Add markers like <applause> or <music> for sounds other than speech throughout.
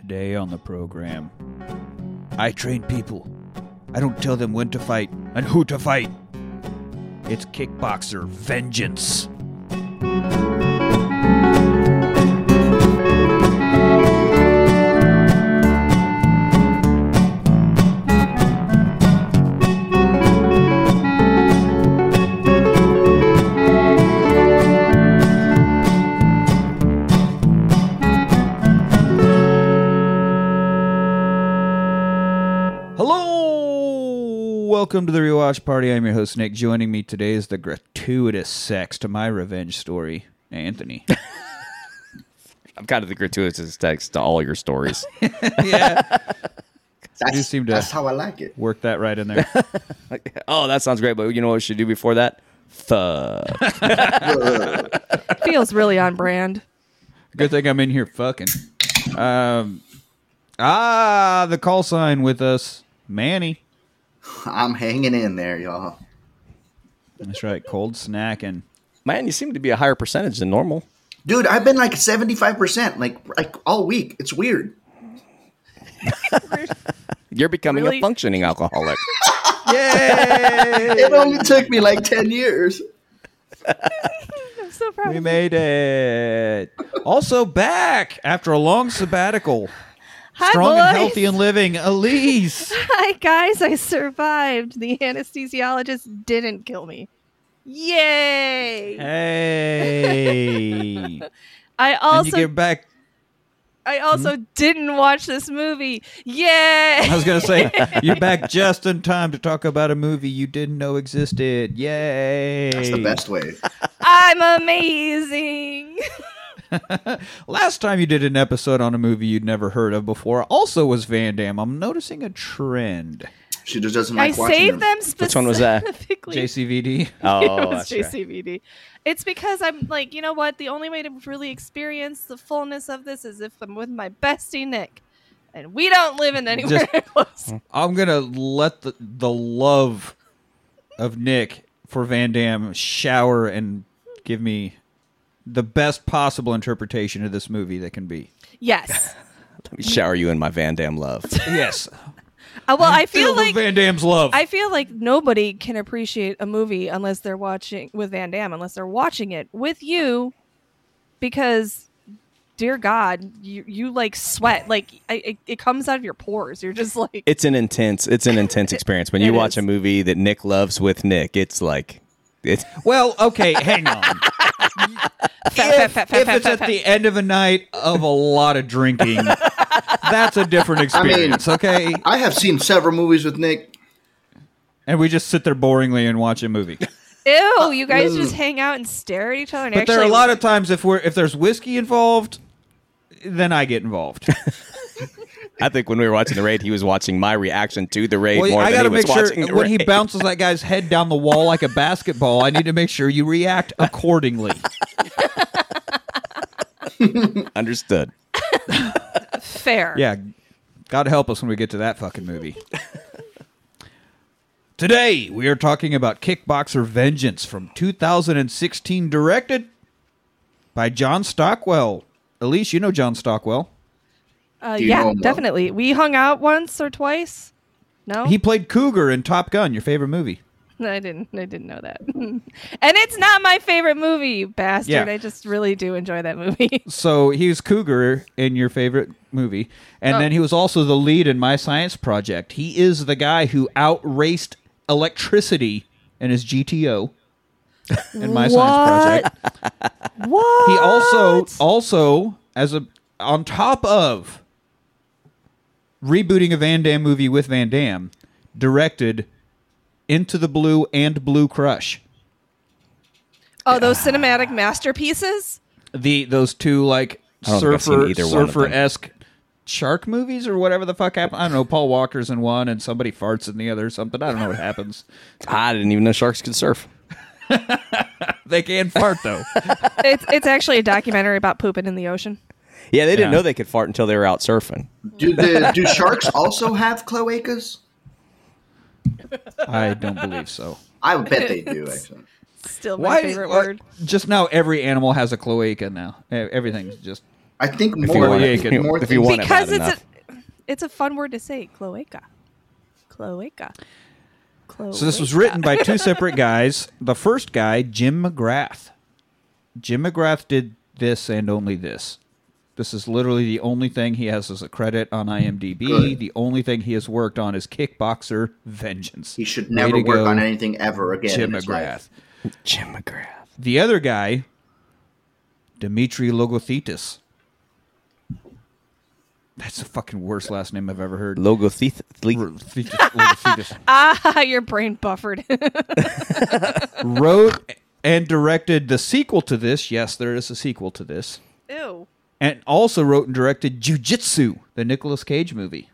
Today on the program, I train people. I don't tell them when to fight and who to fight. It's Kickboxer Vengeance. Rewatch I'm your host, Nick. Joining me today is the gratuitous sex to my revenge story, Anthony. <laughs> I'm kind of the gratuitous text to all your stories. <laughs> yeah. That's, <laughs> You seem to- that's how I like it. Work that right in there. oh, that sounds great, but you know what we should do before that? Fuck. Feels really on brand. Good thing I'm in here fucking. Um, ah, the call sign with us, Manny. I'm hanging in there, y'all. That's right, cold snacking. Man, you seem to be a higher percentage than normal. Dude, I've been like 75%, like like all week. It's weird. <laughs> You're becoming Really? a functioning alcoholic. <laughs> Yay! It only took me like 10 years. <laughs> I'm so proud. we made it. Also back after a long sabbatical. Hi, Strong boys. and healthy and living, Elise. <laughs> Hi, guys. I survived. The anesthesiologist didn't kill me. Yay! Hey. <laughs> I and also you get back. I also Hmm? didn't watch this movie. Yay! I was gonna say <laughs> you're back just in time to talk about a movie you didn't know existed. Yay! That's the best way. I'm amazing. <laughs> Last time you did an episode on a movie you'd never heard of before also was Van Damme. I'm noticing a trend. She just doesn't I like watching saved them. them Which one was that? specifically. JCVD. Oh, <laughs> it was oh, that's right. JCVD. It's because I'm like, you know what? The only way to really experience the fullness of this is if I'm with my bestie Nick, and we don't live in anywhere Just- <laughs> close. I'm gonna let the the love of Nick for Van Damme shower and give me the best possible interpretation of this movie that can be. Yes. <laughs> Let me shower you in my Van Damme love. <laughs> Yes. Uh, well, I feel Filled like Van Damme's love. I feel like nobody can appreciate a movie unless they're watching with Van Damme, unless they're watching it with you, because. Dear God, you you like sweat like I, it, it comes out of your pores. You're just like It's an intense, it's an intense experience. When you <laughs> watch is. a movie that Nick loves with Nick, it's like, it's well, okay, hang on. If, if it's at the end of a night of a lot of drinking, that's a different experience, I mean, okay? I have seen several movies with Nick. And we just sit there boringly and watch a movie. Ew, you guys mm. just hang out and stare at each other. And But actually, there are a lot of times if we're if there's whiskey involved, then I get involved. <laughs> I think when we were watching the raid, he was watching my reaction to the raid Well, more I than he was make sure watching the when he bounces that guy's head down the wall like a basketball, I need to make sure you react accordingly. <laughs> Understood. fair. Yeah, God help us when we get to that fucking movie. Today, we are talking about Kickboxer Vengeance from 2016, directed by John Stockwell. Elise, you know John Stockwell. Uh, yeah, know him well? definitely. We hung out once or twice. No, He played Cougar in Top Gun, your favorite movie. <laughs> I didn't. I didn't know that. <laughs> and it's not my favorite movie, you bastard. Yeah. I just really do enjoy that movie. <laughs> So he was Cougar in your favorite movie, and Oh. then he was also the lead in My Science Project. He is the guy who outraced electricity in his GTO in My Science Project. what? He also also as a on top of rebooting a Van Damme movie with Van Damme, directed Into the Blue and Blue Crush. Oh, those cinematic masterpieces. the those two like I don't think I've seen surfer either one of surfer esque shark movies or whatever the fuck happened. I don't know. Paul Walker's in one and somebody farts in the other or something. I don't know what happens. <laughs> I didn't even know sharks could surf. <laughs> They can fart though. it's it's actually a documentary about pooping in the ocean. Yeah, they didn't Yeah. know they could fart until they were out surfing. Do the do sharks also have cloacas? I don't believe so. I would bet they do. Actually, Still my Why? favorite why- word. Just now, every animal has a cloaca now. Everything's just I think If you more, want it- more if you want because bad it's enough. a it's a fun word to say. Cloaca. Cloaca. Cloaca. So this was written by two separate guys. The first guy, Jim McGrath. Jim McGrath did this and only this. This is literally the only thing he has as a credit on IMDb. Good. The only thing he has worked on is Kickboxer Vengeance. He should never work go, on anything ever again. Jim McGrath. life. Jim McGrath. The other guy, Dimitri Logothetis. That's the fucking worst last name I've ever heard. Logotheth. Logothetis- Logothetis. <laughs> Ah, your brain buffered. wrote and directed the sequel to this. Yes, there is a sequel to this. Ew. And also wrote and directed Jiu Jitsu, the Nicolas Cage movie.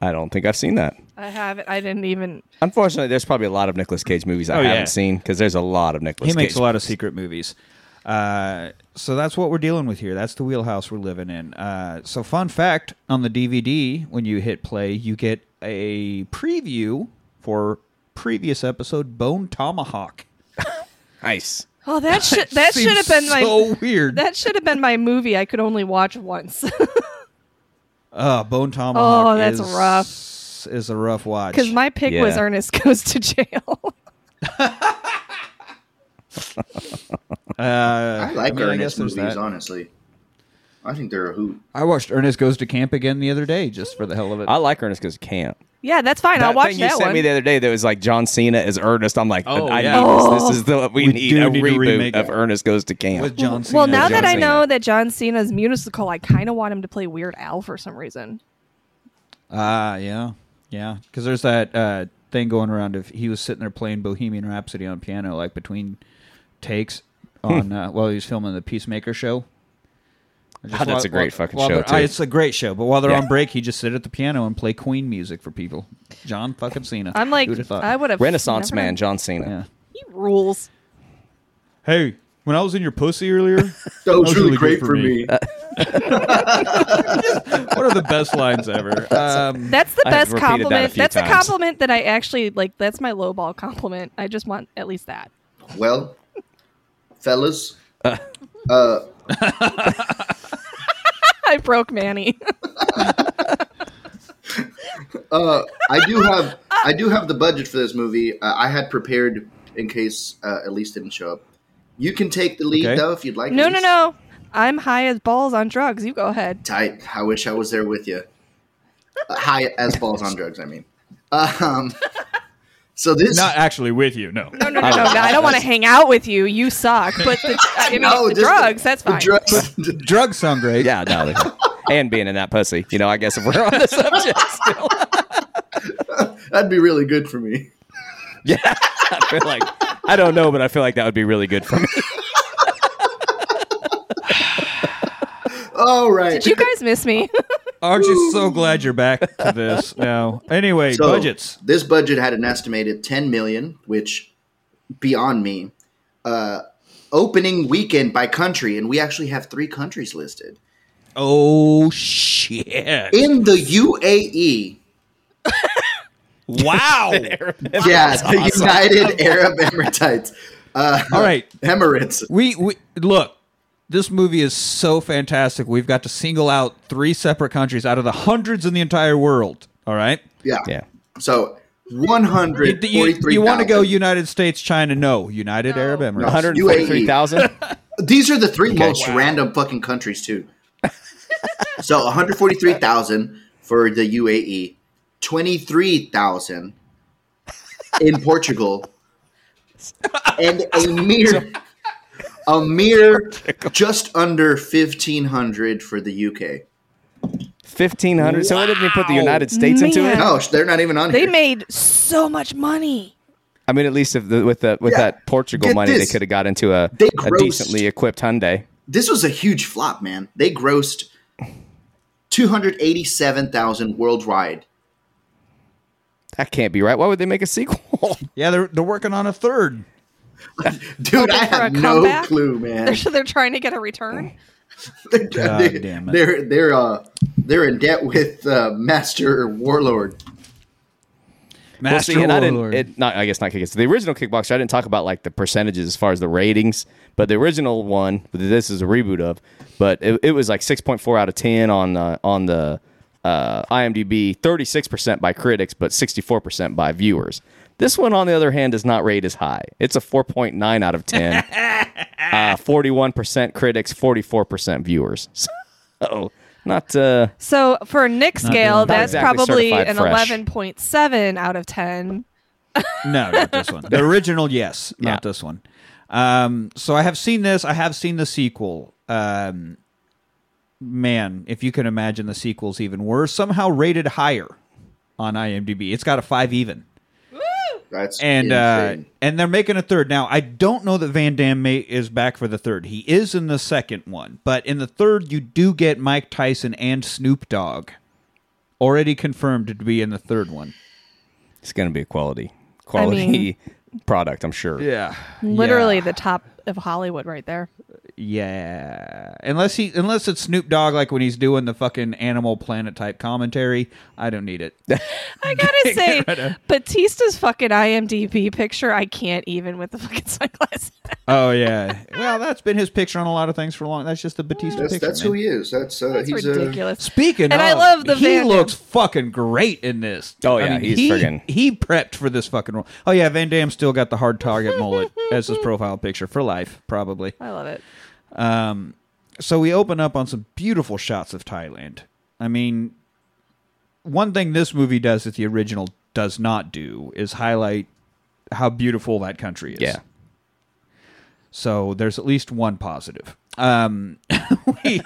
I don't think I've seen that. I haven't. I didn't even. Unfortunately, there's probably a lot of Nicolas Cage movies I Oh, yeah. haven't seen because there's a lot of Nicolas Cage. he Cage. makes a lot of secret movies. Uh, so that's what we're dealing with here. That's the wheelhouse we're living in. Uh, so, fun fact on the DVD, when you hit play, you get a preview for previous episode Bone Tomahawk. <laughs> Nice. Oh, that <laughs> should that should have been my so weird. that should have been my movie. I could only watch once <laughs> uh, Bone Tomahawk. Oh, that's is, rough. Is a rough watch. because my pick was Ernest <laughs> Goes to Jail. uh, I like mean, Ernest guess there's movies, that. honestly. I think they're a hoot. I watched Ernest Goes to Camp again the other day just for the hell of it. I like Ernest Goes to Camp. yeah, that's fine. That I'll watch thing you that sent one. me the other day that was like John Cena as Ernest. I'm like, Oh, I yeah. need this. Oh. This is the we, We need do a need to reboot remake of it. Ernest Goes to Camp. with John Cena. well, now John that I Cena. know that John Cena's musical, I kind of want him to play Weird Al for some reason. Ah, yeah, yeah. Because there's that uh, thing going around. If he was sitting there playing Bohemian Rhapsody on piano, like between takes <laughs> on uh, while he was filming the Peacemaker show. I just Ah, that's wa- a great wa- fucking while show, too. It's a great show, but while they're Yeah. on break, he just sit at the piano and play Queen music for people. John fucking Cena. I'm like, Who'd thought? I would have Renaissance never man, known. John Cena. Yeah. He rules. Hey, when I was in your pussy earlier, <laughs> That was, really, really great good for for me. me. <laughs> one of the best lines ever. <laughs> Um, That's the I've best repeated that a compliment. few That's a times. compliment that I actually like. That's my lowball compliment. I just want at least that. Well, fellas, uh, <laughs> I broke Manny. <laughs> uh, I do have I do have the budget for this movie. Uh, I had prepared in case uh, Elise didn't show up. You can take the lead Okay. though if you'd like. no, no, Elise. no. I'm high as balls on drugs. You go ahead. Tight. I wish I was there with you. Uh, high as balls on drugs. I mean. Um. So this. not actually with you, no. No, no, no, oh. no. no. I don't want to hang out with you. You suck. But the, <laughs> I mean, No, the just drugs, that's the fine. drugs. <laughs> Drugs sound great. Yeah, no. they- <laughs> and being in that pussy. You know, I guess if we're on the subject still. That'd be really good for me. Yeah. I feel like I don't know, but I feel like that would be really good for me. All right. Did you guys miss me? Aren't you so glad you're back to this <laughs> now? Anyway, So, budgets. This budget had an estimated 10 million, which beyond me. Uh, opening weekend by country, and we actually have three countries listed. Oh shit! In the UAE, <laughs> Wow. <laughs> yeah, the United Arab Emirates. Uh, All right, Emirates. we we look. This movie is so fantastic. We've got to single out three separate countries out of the hundreds in the entire world. All right. Yeah. Yeah. So You, 143,000. you, want to go United States, China? No. United Arab Emirates. 143,000? These are the three most Wow. random fucking countries too. so 143,000 for the UAE, 23,000 in Portugal, <laughs> and a mere a mere just under 1500 for the UK. 1,500. So they didn't even put the United States into it? No, they're not even on they here. made so much money. I mean, at least if the, with the with Yeah. that Portugal Get money, this. they could have got into a, They a decently equipped Hyundai. this was a huge flop, man. They grossed 287,000 worldwide. That can't be right. Why would they make a sequel? Yeah, they're they're working on a third. <laughs> Dude, I have no comeback? clue, <laughs> man. They're, they're trying to get a return. <laughs> they're, God they're, damn it. they're they're uh they're in debt with uh, Master Warlord. Master see, and I didn't. Warlord. It, not, I guess not Kickboxer. The original Kickboxer, I didn't talk about like the percentages as far as the ratings, but the original one, this is a reboot of, but it, it was like six point four out of ten on the on the uh, IMDb, thirty six percent by critics, but sixty four percent by viewers. This one, on the other hand, does not rate as high. It's a four point nine out of ten. <laughs> Forty one percent critics, forty four percent viewers. <laughs> So not. Uh, So for Nick scale, that's exactly probably an fresh. eleven point seven out of ten. <laughs> No, not this one. The original, yes, not Yeah. this one. Um, so I have seen this. I have seen the sequel. Um, man, if you can imagine the sequel's even worse. Somehow rated higher on IMDb. It's got a five even, That's and uh, and they're making a third now. I don't know that Van Damme may, is back for the third. He is in the second one, but in the third, you do get Mike Tyson and Snoop Dogg already confirmed to be in the third one. it's going to be a quality quality <laughs> product, I'm sure. Yeah, Literally Yeah. the top of Hollywood right there. Yeah, unless he unless it's Snoop Dogg like when he's doing the fucking Animal Planet type commentary, I don't need it. <laughs> I gotta <laughs> say, of- Bautista's fucking IMDb picture, I can't even with the fucking <laughs> sunglasses. oh yeah, well that's been his picture on a lot of things for a long. That's just the Bautista that's, picture. that's man. who he is. That's uh, That's he's ridiculous. Speaking And of, I love the he Van Damme. looks fucking great in this. Oh, I yeah, mean, he's he, friggin- he prepped for this fucking role. Oh yeah, Van Damme still got the hard target mullet as his profile picture for life, probably. I love it. Um, so we open up on some beautiful shots of Thailand. I mean, one thing this movie does that the original does not do is highlight how beautiful that country is. Yeah. So there's at least one positive. Um, <laughs> we,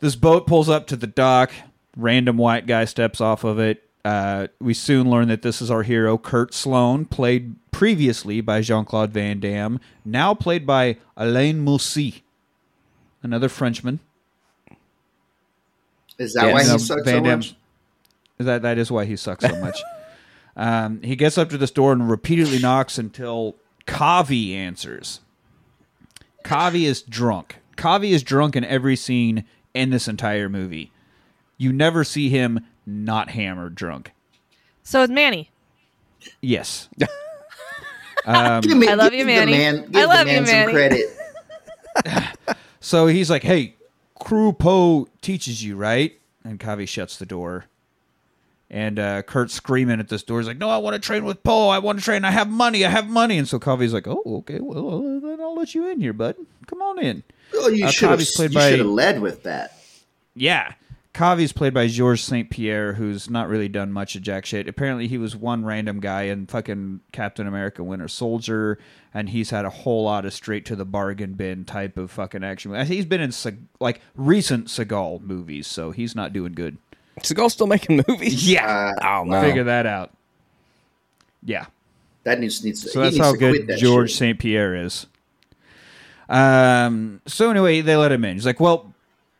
this boat pulls up to the dock. Random white guy steps off of it. Uh, we soon learn that this is our hero, Kurt Sloane, played previously by Jean Claude Van Damme, now played by Alain Moussi, another Frenchman. is that Yeah, why You know, he sucks so Van Damme's- much? That that is why he sucks so much. <laughs> um, he gets up to this door and repeatedly knocks until Kavi answers. Kavi is drunk. Kavi is drunk in every scene in this entire movie. You never see him not hammered drunk. So is Manny. Yes. <laughs> Give me- I love you, Manny. Man, I love the you, man some Manny. credit. <laughs> So he's like, "Hey, Crew Po teaches you, right?" And Kavi shuts the door. And uh, Kurt's screaming at this door. He's like, "No, I want to train with Po. I want to train. I have money. I have money." And so Kavi's like, "Oh, okay. Well, then I'll let you in here, bud. Come on in." Oh, you Uh, should have you should have led with that. Yeah. Kavi's played by Georges St. Pierre, who's not really done much of jack shit. Apparently, he was one random guy in fucking Captain America Winter Soldier, and he's had a whole lot of straight to the bargain bin type of fucking action. He's been in like recent Seagal movies, so he's not doing good. Seagal still making <laughs> movies? Yeah. Oh, no. Figure that out. Yeah. That needs needs to. So that's needs how to good that George. St. Pierre is. Um. So anyway, they let him in. He's like, "Well,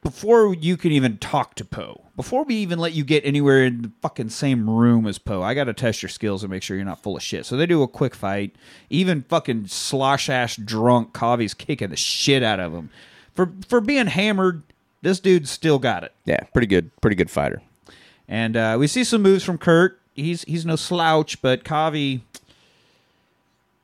before you can even talk to Po, before we even let you get anywhere in the fucking same room as Po, I got to test your skills and make sure you're not full of shit." So they do a quick fight. Even fucking slosh ass drunk Kavi's kicking the shit out of him for for being hammered. This dude's still got it. Yeah, pretty good. Pretty good fighter. And uh, we see some moves from Kurt. He's he's no slouch, but Kavi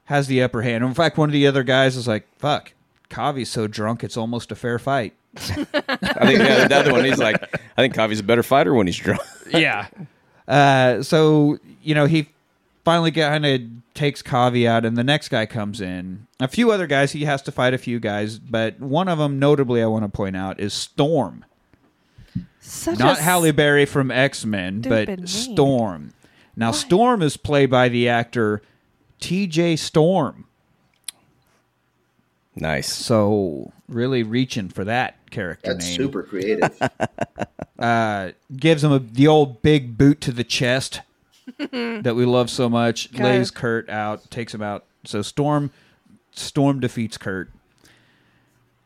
has the upper hand. In fact, one of the other guys is like, "Fuck, Kavi's so drunk, it's almost a fair fight." I think yeah, the other one, he's like, I think Kavi's a better fighter when he's drunk. <laughs> yeah. Uh, so you know he finally kind of takes Kavi out, and the next guy comes in. A few other guys. He has to fight a few guys, but one of them, notably, I want to point out, is Storm. Such not a Halle Berry from X Men, but name. Storm. Now, Storm is played by the actor T.J. Storm. Nice. So, really reaching for that character That's name. super creative. <laughs> Uh, gives him a, the old big boot to the chest <laughs> that we love so much. Okay. Lays Kurt out, takes him out. So Storm, Storm defeats Kurt.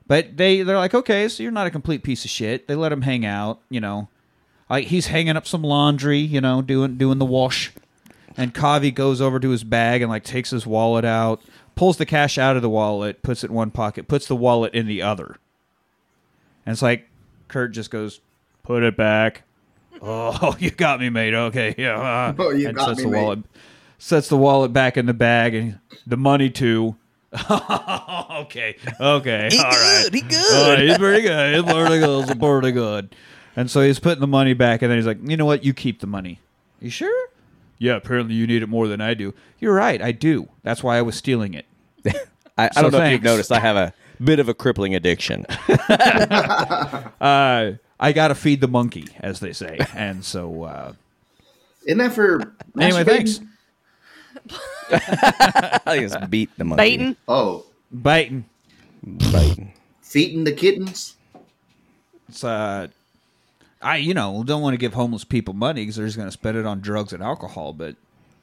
But they they're like, okay, so you're not a complete piece of shit. They let him hang out, you know. Like he's hanging up some laundry, you know, doing doing the wash. And Kavi goes over to his bag and like takes his wallet out, pulls the cash out of the wallet, puts it in one pocket, puts the wallet in the other. And it's like Kurt just goes, "Put it back." <laughs> Oh, you got me, mate. Okay, yeah. uh," <laughs> Oh, you and got sets me, the mate. wallet, sets the wallet back in the bag, and the money too. <laughs> okay, okay, all right. He good. He's pretty good. He's pretty good. He's pretty good. And so he's putting the money back, and then he's like, "You know what? You keep the money. You sure? Yeah. Apparently, you need it more than I do. You're right. I do. That's why I was stealing it. <laughs> I, I So don't know if you've noticed. I have a bit of a crippling addiction. <laughs> <laughs> Uh, I gotta feed the monkey, as they say. And so, uh, Isn't that for anyway, thanks. I think it's beat the monkey. Baiting. Oh, Biting. Biting. feeding the kittens. It's uh, I you know don't want to give homeless people money because they're just gonna spend it on drugs and alcohol, but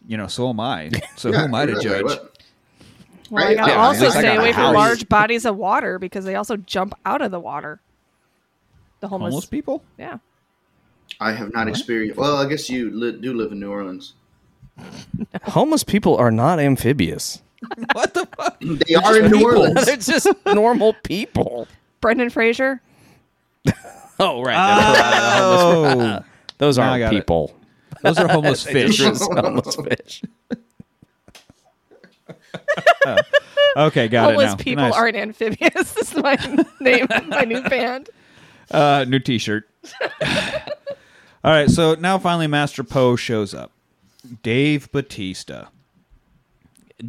you know so am I. <laughs> So who am I to right, judge? right. Well, I gotta yeah, also at least I stay got away from large bodies of water because they also jump out of the water. The homeless. Homeless people? Yeah. I have not experienced. Well, I guess you li- do live in New Orleans. <laughs> Homeless people are not amphibious. <laughs> what the fuck? They are in New Orleans. They're just normal people. Brendan Fraser. <laughs> Oh, right. Oh, <laughs> Those Now I aren't got it. people. those are homeless <laughs> fish. Homeless fish. Okay, got homeless it now. people Nice. aren't amphibious. this is my name my new band. Uh, new T-shirt. All right, so now finally, Master Po shows up. Dave Bautista,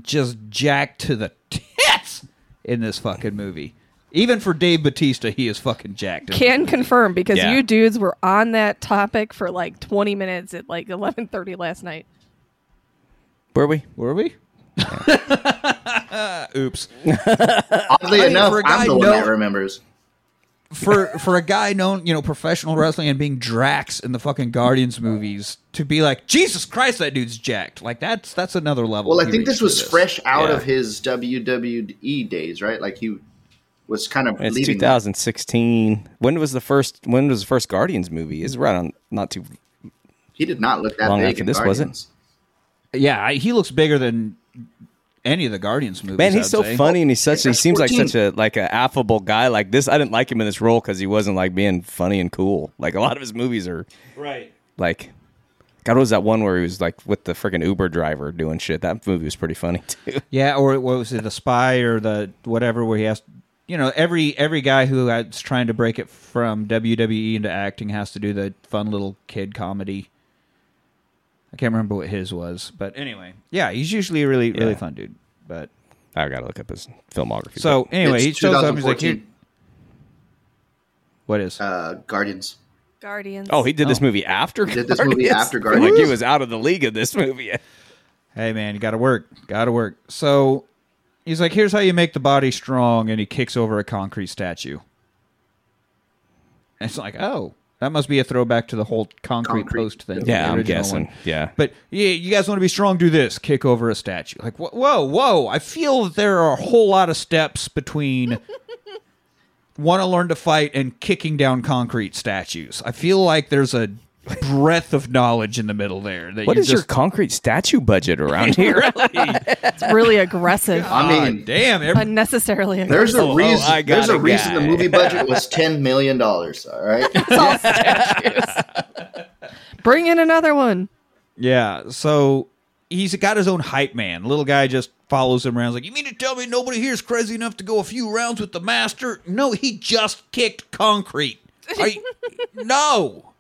just jacked to the tits in this fucking movie. Even for Dave Bautista, he is fucking jacked. Can confirm because Yeah. you dudes were on that topic for like 20 minutes at like 11:30 last night. Were we? Were we? <laughs> Oops. Oddly I mean, enough, for a guy I'm the one no- that remembers. for for a guy known, you know, professional wrestling and being Drax in the fucking Guardians movies, to be like, Jesus Christ, that dude's jacked. Like that's that's another level. Well, I he think reached this was for fresh out Yeah. of his WWE days, right? Like he was kind of It's leaving. 2016. When was the first? When was the first Guardians movie? Is right on. Not too. He did not look that Long big after in this, was it? Guardians. Yeah, I, he looks bigger than any of the Guardians movies. Man, he's I'd so say. funny, and he's such. He That's seems like such a like an affable guy. Like this, I didn't like him in this role because he wasn't like being funny and cool. Like a lot of his movies are Right. like. God, what was that one where he was like with the freaking Uber driver doing shit? That movie was pretty funny <laughs> too. Yeah, or what was it, the spy or the whatever, where he has, you know, every every guy who is trying to break it from WWE into acting has to do the fun little kid comedy. I can't remember what his was, but anyway, yeah, he's usually a really really Yeah. fun dude. But I gotta look up his filmography. so anyway, It's he shows up. He's like, 2014, "What is?" uh, Guardians. Guardians. oh, he did this Oh. movie after. Did this movie after I <laughs> feel Like Guardians. he was out of the league of this movie. hey man, you got to work, got to work. So he's like, "Here's how you make the body strong," and he kicks over a concrete statue. And it's like, oh, that must be a throwback to the whole concrete, Concrete. post thing. Yeah, I'm guessing. one. Yeah. But yeah, you guys want to be strong? Do this: kick over a statue. Like, wh- whoa, whoa! I feel that there are a whole lot of steps between <laughs> want to learn to fight and kicking down concrete statues. I feel like there's a breadth of knowledge in the middle there. That What you're your concrete statue budget around <laughs> here? It's really aggressive. I mean, damn, every, Unnecessarily there's aggressive. Oh, a Oh, reason. I got there's a a reason the movie budget <laughs> was ten million dollars. All right. all <laughs> statues. Bring in another one. Yeah, so he's got his own hype man. Little guy just follows him around. He's like, you mean to tell me nobody here's crazy enough to go a few rounds with the master? No, he just kicked concrete. Are you- no.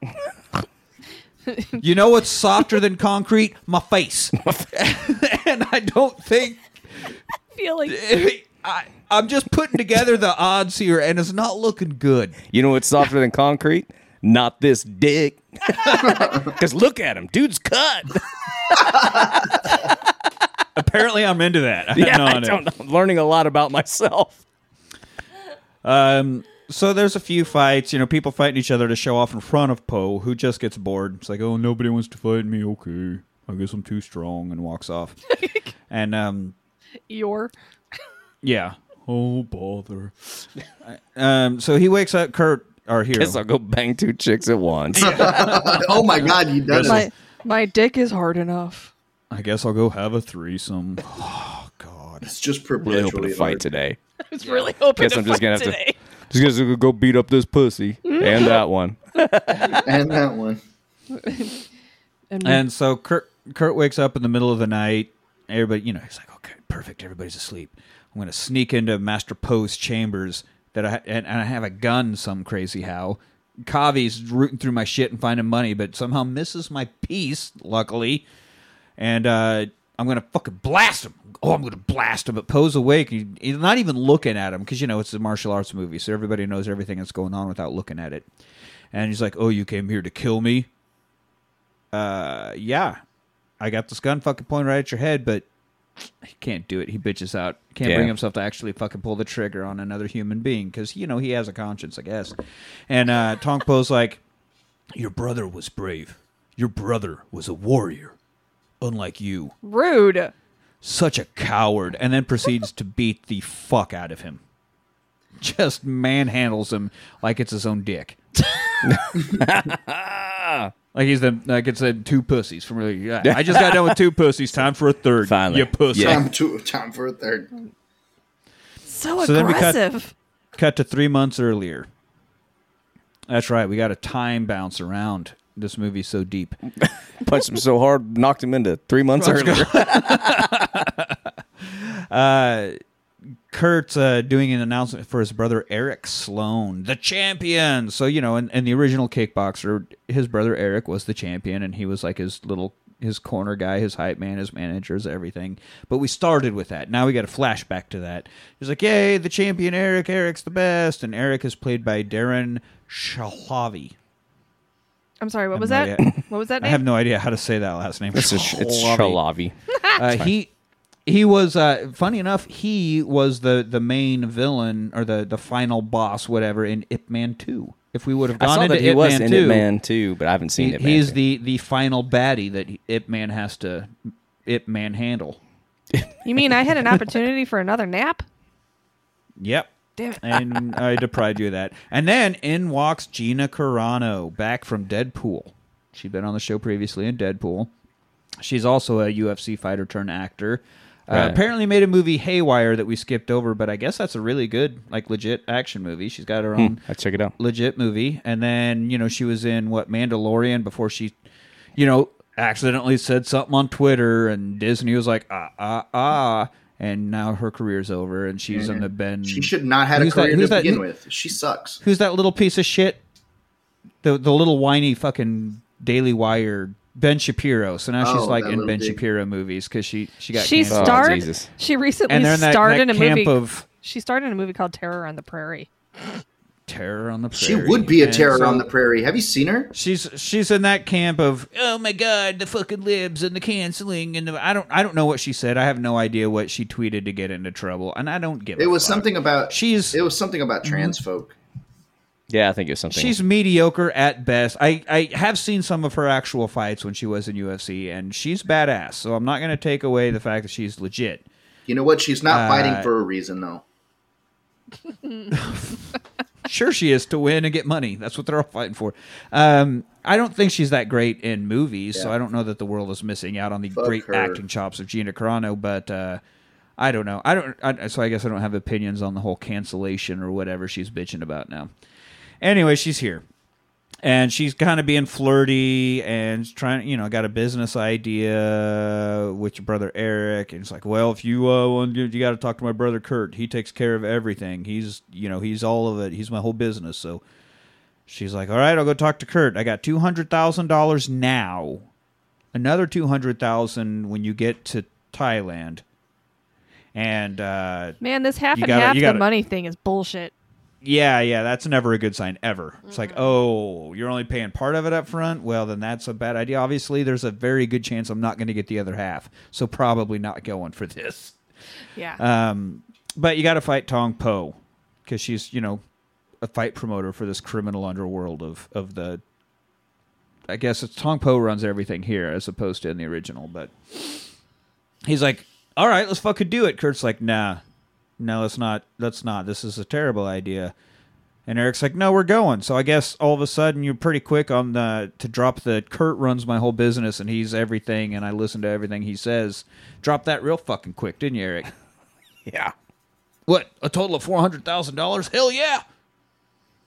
You know what's softer than concrete? <laughs> My face. and I don't think I feel like <laughs> I, I'm just putting together the odds here, and it's not looking good. you know what's softer than concrete? Not this dick. <laughs> Because look at him, dude's cut. Apparently, I'm into that. Yeah, No, I don't know. I'm learning a lot about myself. Um, so there's a few fights, you know, people fighting each other to show off in front of Po, who just gets bored. It's like, oh, nobody wants to fight me. Okay, I guess I'm too strong, and walks off. <laughs> and um, your yeah, oh bother. um, so he wakes up Kurt, our hero. Guess I'll go bang two chicks at once. <laughs> oh my God, you done my it. my dick is hard enough. I guess I'll go have a threesome. <sighs> Oh God. It's just perpetually really hoping perpetually to fight hard. today. <laughs> I was really hoping Guess to I'm just fight gonna have to- today. Just gonna go beat up this pussy and that one. <laughs> and that one. And, And so Kurt Kurt wakes up in the middle of the night. Everybody, you know, he's like, okay, perfect. Everybody's asleep. I'm going to sneak into Master Po's chambers that I and, and I have a gun. Some crazy how. Kavi's rooting through my shit and finding money, but somehow misses my piece. Luckily, and uh, I'm gonna fucking blast him. Oh, I'm gonna blast him. But Po's awake. He, he's not even looking at him because you know it's a martial arts movie, so everybody knows everything that's going on without looking at it. And he's like, "Oh, you came here to kill me." Uh, yeah, I got this gun fucking pointed right at your head, but he can't do it. He bitches out. Can't Yeah. bring himself to actually fucking pull the trigger on another human being because you know he has a conscience, I guess. And uh, Tong Po's like, "Your brother was brave. Your brother was a warrior, unlike you. rude. Such a coward." And then proceeds to beat the fuck out of him. Just manhandles him like it's his own dick. <laughs> Like he's the like it's a two pussies from really. Yeah, I just got done with two pussies. Time for a third. Finally. you pussy. Yeah. Time to time for a third. So So then we cut- aggressive. Cut to three months earlier. That's right. We got a time bounce around. This movie's so deep. <laughs> Punched him so hard, knocked him into three months Let's earlier. <laughs> <laughs> Uh, Kurt's uh, doing an announcement for his brother Eric Sloane, the champion. So you know, in, in the original kickboxer, his brother Eric was the champion, and he was like his little his corner guy, his hype man, his managers, everything. But we started with that. Now we got a flashback to that. He's like, "Yay, the champion Eric! Eric's the best!" And Eric is played by Darren Shahlavi. I'm sorry. What was no that? idea. <coughs> What was that I name? have no idea how to say that last name. It's, a it's Shahlavi. Shahlavi. <laughs> uh, he he was uh, funny enough. He was the the main villain or the the final boss, whatever, in Ip Man Two. If we would have I gone saw into that he Ip was Man in Two, It Man too, but I haven't seen he- it. Man he's 2. the the final baddie that Ip Man has to Ip Man handle. You mean I had an opportunity for another nap? <laughs> Yep. Damn it. And I deprived you of that. And then in walks Gina Carano, back from Deadpool. She'd been on the show previously in Deadpool. She's also a UFC fighter turned actor. Uh, apparently made a movie Haywire that we skipped over, but I guess that's a really good, like legit action movie. She's got her own I check it out. legit movie. And then, you know, she was in what Mandalorian before she, you know, accidentally said something on Twitter and Disney was like, ah, ah, ah. And now her career's over and she's in the Ben. She should not have a Who's that- career who's to that- begin who- with. She sucks. Who's that little piece of shit? The the little whiny fucking Daily Wire Ben Shapiro. So now she's Oh, like that in little Ben dick. Shapiro movies because she she got She canceled. Oh, starred. Jesus. she recently and they're in that, starred that in a camp movie. of she starred in a movie called Terror on the Prairie. Terror on the prairie. She would be a And terror so on the prairie. Have you seen her? She's she's in that camp of oh my god the fucking libs and the canceling and the, I don't I don't know what she said I have no idea what she tweeted to get into trouble and I don't give It a was fuck. something about. She's- It was something about trans folk. Yeah, I think it's something. She's mediocre at best. I, I have seen some of her actual fights when she was in UFC, and she's badass. So I'm not going to take away the fact that she's legit. You know what? She's not Uh, fighting for a reason, though. <laughs> <laughs> Sure, she is to win and get money. That's what they're all fighting for. Um, I don't think she's that great in movies, so I don't know that the world is missing out on the Fuck great her. acting chops of Gina Carano. But uh, I don't know. I don't. I, so I guess I don't have opinions on the whole cancellation or whatever she's bitching about now. Anyway, she's here. And she's kind of being flirty and trying you know got a business idea with your brother eric. And it's like well if you uh you got to talk to my brother kurt. He takes care of everything. He's you know he's all of it. He's my whole business. So she's like all right i'll go talk to kurt. I got $200000 now. Another 200000 when you get to thailand. And uh Man, this half and gotta- half the gotta- money thing is bullshit. Yeah, yeah, that's never a good sign ever. It's like, oh, you're only paying part of it up front. Well, then that's a bad idea. Obviously, there's a very good chance I'm not going to get the other half, so probably not going for this. Yeah. Um, but you got to fight Tong Po because she's, you know, a fight promoter for this criminal underworld of of the. I guess it's Tong Po runs everything here as opposed to in the original, but he's like, "All right, let's fucking do it." Kurt's like, "Nah, no, let's not. Let's not. This is a terrible idea." And Eric's like, "No, we're going." So I guess all of a sudden you're pretty quick on the to drop the Kurt runs my whole business and he's everything and I listen to everything he says. Drop that real fucking quick, didn't you, Eric? <laughs> Yeah. What? A total of four hundred thousand dollars? Hell yeah!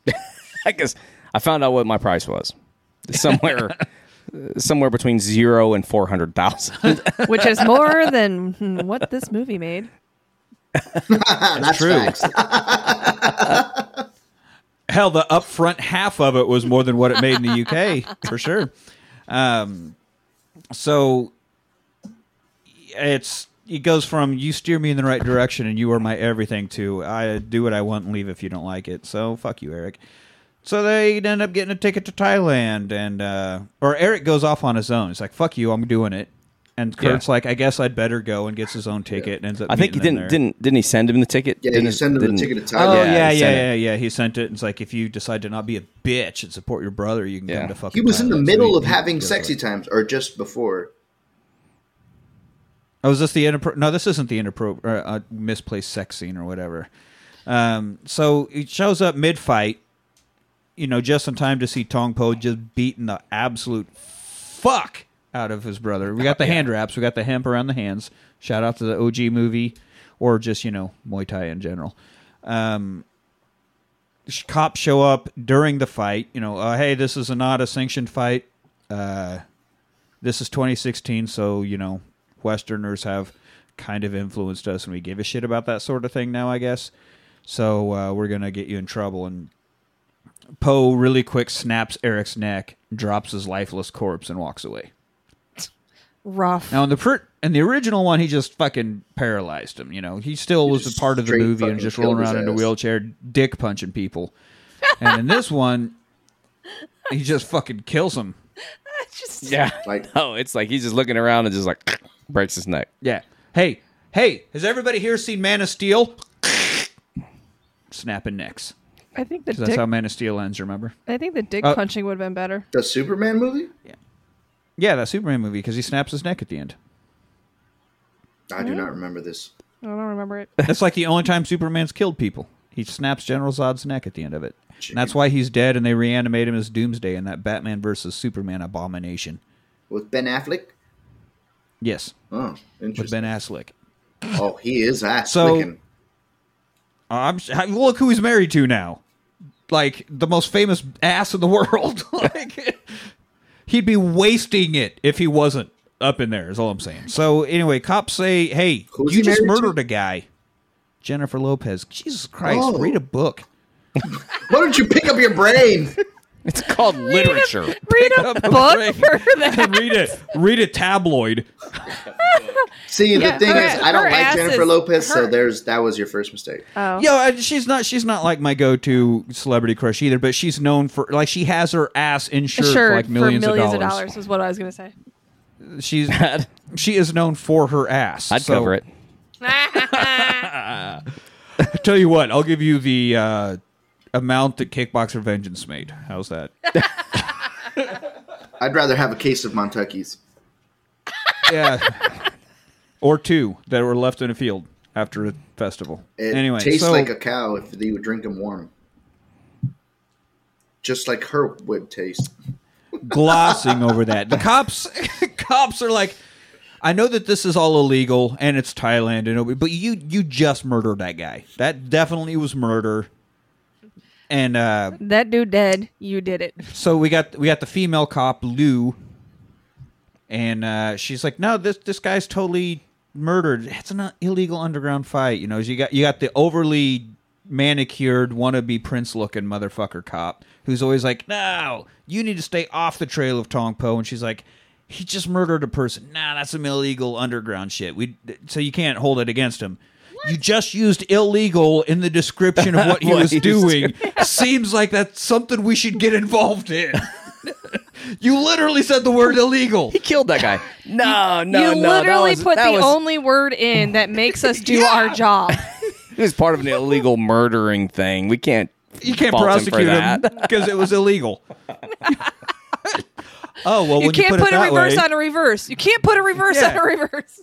<laughs> I guess I found out what my price was. Somewhere <laughs> somewhere between zero and four hundred thousand. which is more than what this movie made. <laughs> That's true. facts. <laughs> Hell, the upfront half of it was more than what it made in the UK for sure. Um, so it's it goes from you steer me in the right direction and you are my everything to I do what I want and leave if you don't like it. So fuck you, Eric. So they end up getting a ticket to Thailand, and uh, or Eric goes off on his own. He's like, "Fuck you, I'm doing it." And Kurt's like, "I guess I'd better go," and gets his own ticket and ends up. I think he didn't there. didn't didn't he send him the ticket? Yeah, didn't, you send him the didn't- ticket to Oh Thailand. yeah, Yeah, yeah, yeah, yeah, yeah. He sent it. And it's like if you decide to not be a bitch and support your brother, you can Yeah. come to fucking. He was in the Thailand. So middle he- of he having sexy like- times, or just before. Oh, is this the inappro- No, this isn't the inappro- uh, uh, misplaced sex scene or whatever. Um, so he shows up mid fight, you know, just in time to see Tong Po just beating the absolute fuck out of his brother. We got the hand wraps, we got the hemp around the hands. Shout out to the OG movie, or just you know Muay Thai in general. Um, sh- cops show up during the fight. You know, uh, hey, this is not a sanctioned fight. Uh, this is 2016, so you know, Westerners have kind of influenced us, and we give a shit about that sort of thing now, I guess. So uh, we're gonna get you in trouble. And Po really quick snaps Eric's neck, drops his lifeless corpse, and walks away. Rough. Now in the pr- in the original one, he just fucking paralyzed him. You know, he still He was a part of the movie and just rolling around in a wheelchair, dick punching people. and in this one, he just fucking kills him. <laughs> Just- Yeah. Like- <laughs> no, it's like he's just looking around and just like <clears throat> breaks his neck. Yeah. Hey, hey, has everybody here seen Man of Steel? <clears throat> Snapping necks. I think the 'Cause that's how Man of Steel ends. Remember? I think the dick Uh, punching would have been better. The Superman movie? Yeah, that Superman movie because he snaps his neck at the end. I do not remember this. I don't remember it. <laughs> That's like the only time Superman's killed people. He snaps General Zod's neck at the end of it. And that's why he's dead, and they reanimate him as Doomsday in that Batman versus Superman abomination. With Ben Affleck? Yes, Oh, with. Ben Affleck. Oh, he is ass So- I'm look who he's married to now. Like the most famous ass in the <laughs> world. like he'd be wasting it if he wasn't up in there. Is all I'm saying. So anyway, cops say, "Hey, Who's you he just married to? murdered a guy." Jennifer Lopez. Jesus Christ, Oh. read a book. Why don't you pick up your brain? <laughs> It's called <laughs> literature. Read a up book brain. for that. <laughs> read it. Read a tabloid. <laughs> See, Yeah, the thing her- is, I don't like Jennifer is- Lopez, so there's that was your first mistake. Oh. Yo, she's not. She's not like my go-to celebrity crush either. But she's known for like she has her ass insured Sure, for like millions, for millions of dollars. is what I was going to say. She's she is known for her ass. I'd So, cover it. Tell you what, I'll give you the uh, amount that Kickboxer Vengeance made. How's that? <laughs> I'd rather have a case of Montucky's. yeah, or two that were left in a field after a festival. It anyway, tastes so like a cow if you would drink them warm. Just like her would taste. glossing over that. The cops <laughs> cops are like I know that this is all illegal and it's Thailand and but you you just murdered that guy. That definitely was murder. And uh that dude dead. You did it. so we got we got the female cop Lou and uh she's like no this this guy's totally murdered. It's an illegal underground fight, you know. You got you got the overly manicured wannabe prince looking motherfucker cop who's always like, "No, you need to stay off the trail of Tong Po." And she's like, "He just murdered a person. Nah, that's some illegal underground shit. We so you can't hold it against him." You just used illegal in the description of what he What was <laughs> he was doing. Seems like that's something we should get involved in. <laughs> you literally said the word illegal. He killed that guy. <laughs> No, no, you no. that literally was- put that the was, only word in that makes us do our job. It was part of an illegal murdering thing. We can't. You can't prosecute him him for that. because it was illegal. oh well, You when can't you put, put it a that reverse way, on a reverse. You can't put a reverse Yeah. on a reverse.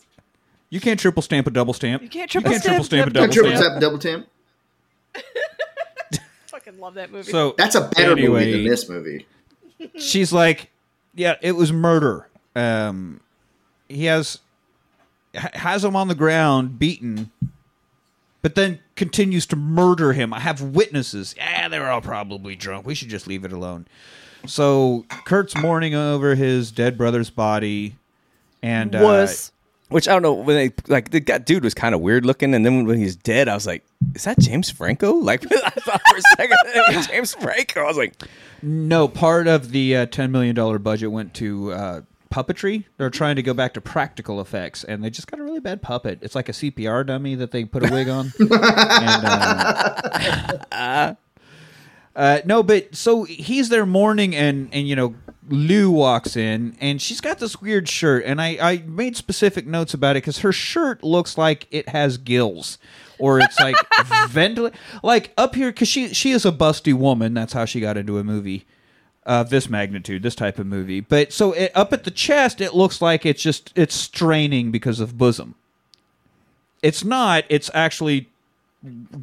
You can't triple stamp a double stamp. You can't triple triple stamp stamp a a double Got triple stamp. tap, double tamp. <laughs> Fucking love that movie. So That's a better anyway, movie than this movie. she's like, yeah, it was murder. Um, he has has him on the ground, beaten, but then continues to murder him. I have witnesses. Yeah, they're all probably drunk. We should just leave it alone. So Kurt's mourning over his dead brother's body, and uh, Was Which I don't know when they like the guy, dude was kind of weird looking, and then when he's dead, I was like, "Is that James Franco?" <laughs> Like I thought for a second it was James Franco. I was like, no part of the uh, ten million dollar budget went to uh, puppetry. They're trying to go back to practical effects, and they just got a really bad puppet. It's like a CPR dummy that they put a wig on. <laughs> and, uh, <laughs> uh, no, but so he's there mourning, and and you know Lou walks in, and she's got this weird shirt, and I I made specific notes about it because her shirt looks like it has gills. Or it's like <laughs> ventilate, like up here, because she she is a busty woman. That's how she got into a movie of this magnitude, this type of movie. But so it, up at the chest, it looks like it's just it's straining because of bosom. It's not. It's actually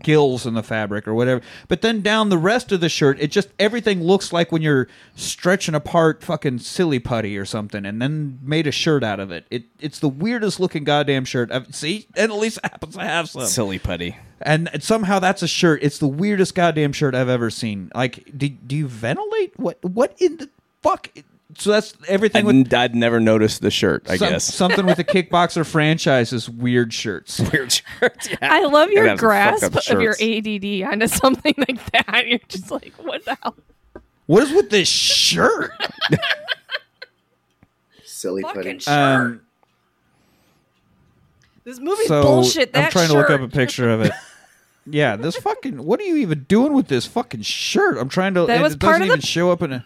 gills in the fabric or whatever. But then down the rest of the shirt, it just everything looks like when you're stretching apart fucking silly putty or something, and then made a shirt out of it. It it's the weirdest looking goddamn shirt. I've, see, and at least it happens to have some. silly putty. And somehow that's a shirt. It's the weirdest goddamn shirt I've ever seen. Like, do, do you ventilate? What what in the fuck? So that's everything I'd, I'd never noticed the shirt. I some- guess something with the kickboxer franchise is weird shirts. <laughs> weird shirts. Yeah. I love your have grasp of your shirts. ADD onto something like that. <laughs> You're just like, what the hell? What is with this shirt? <laughs> Silly Fucking shirt. Um, this movie's so bullshit. That I'm trying shirt. to look up a picture of it. Yeah, this fucking. What are you even doing with this fucking shirt? I'm trying to. That it was it part doesn't of the- even show up in a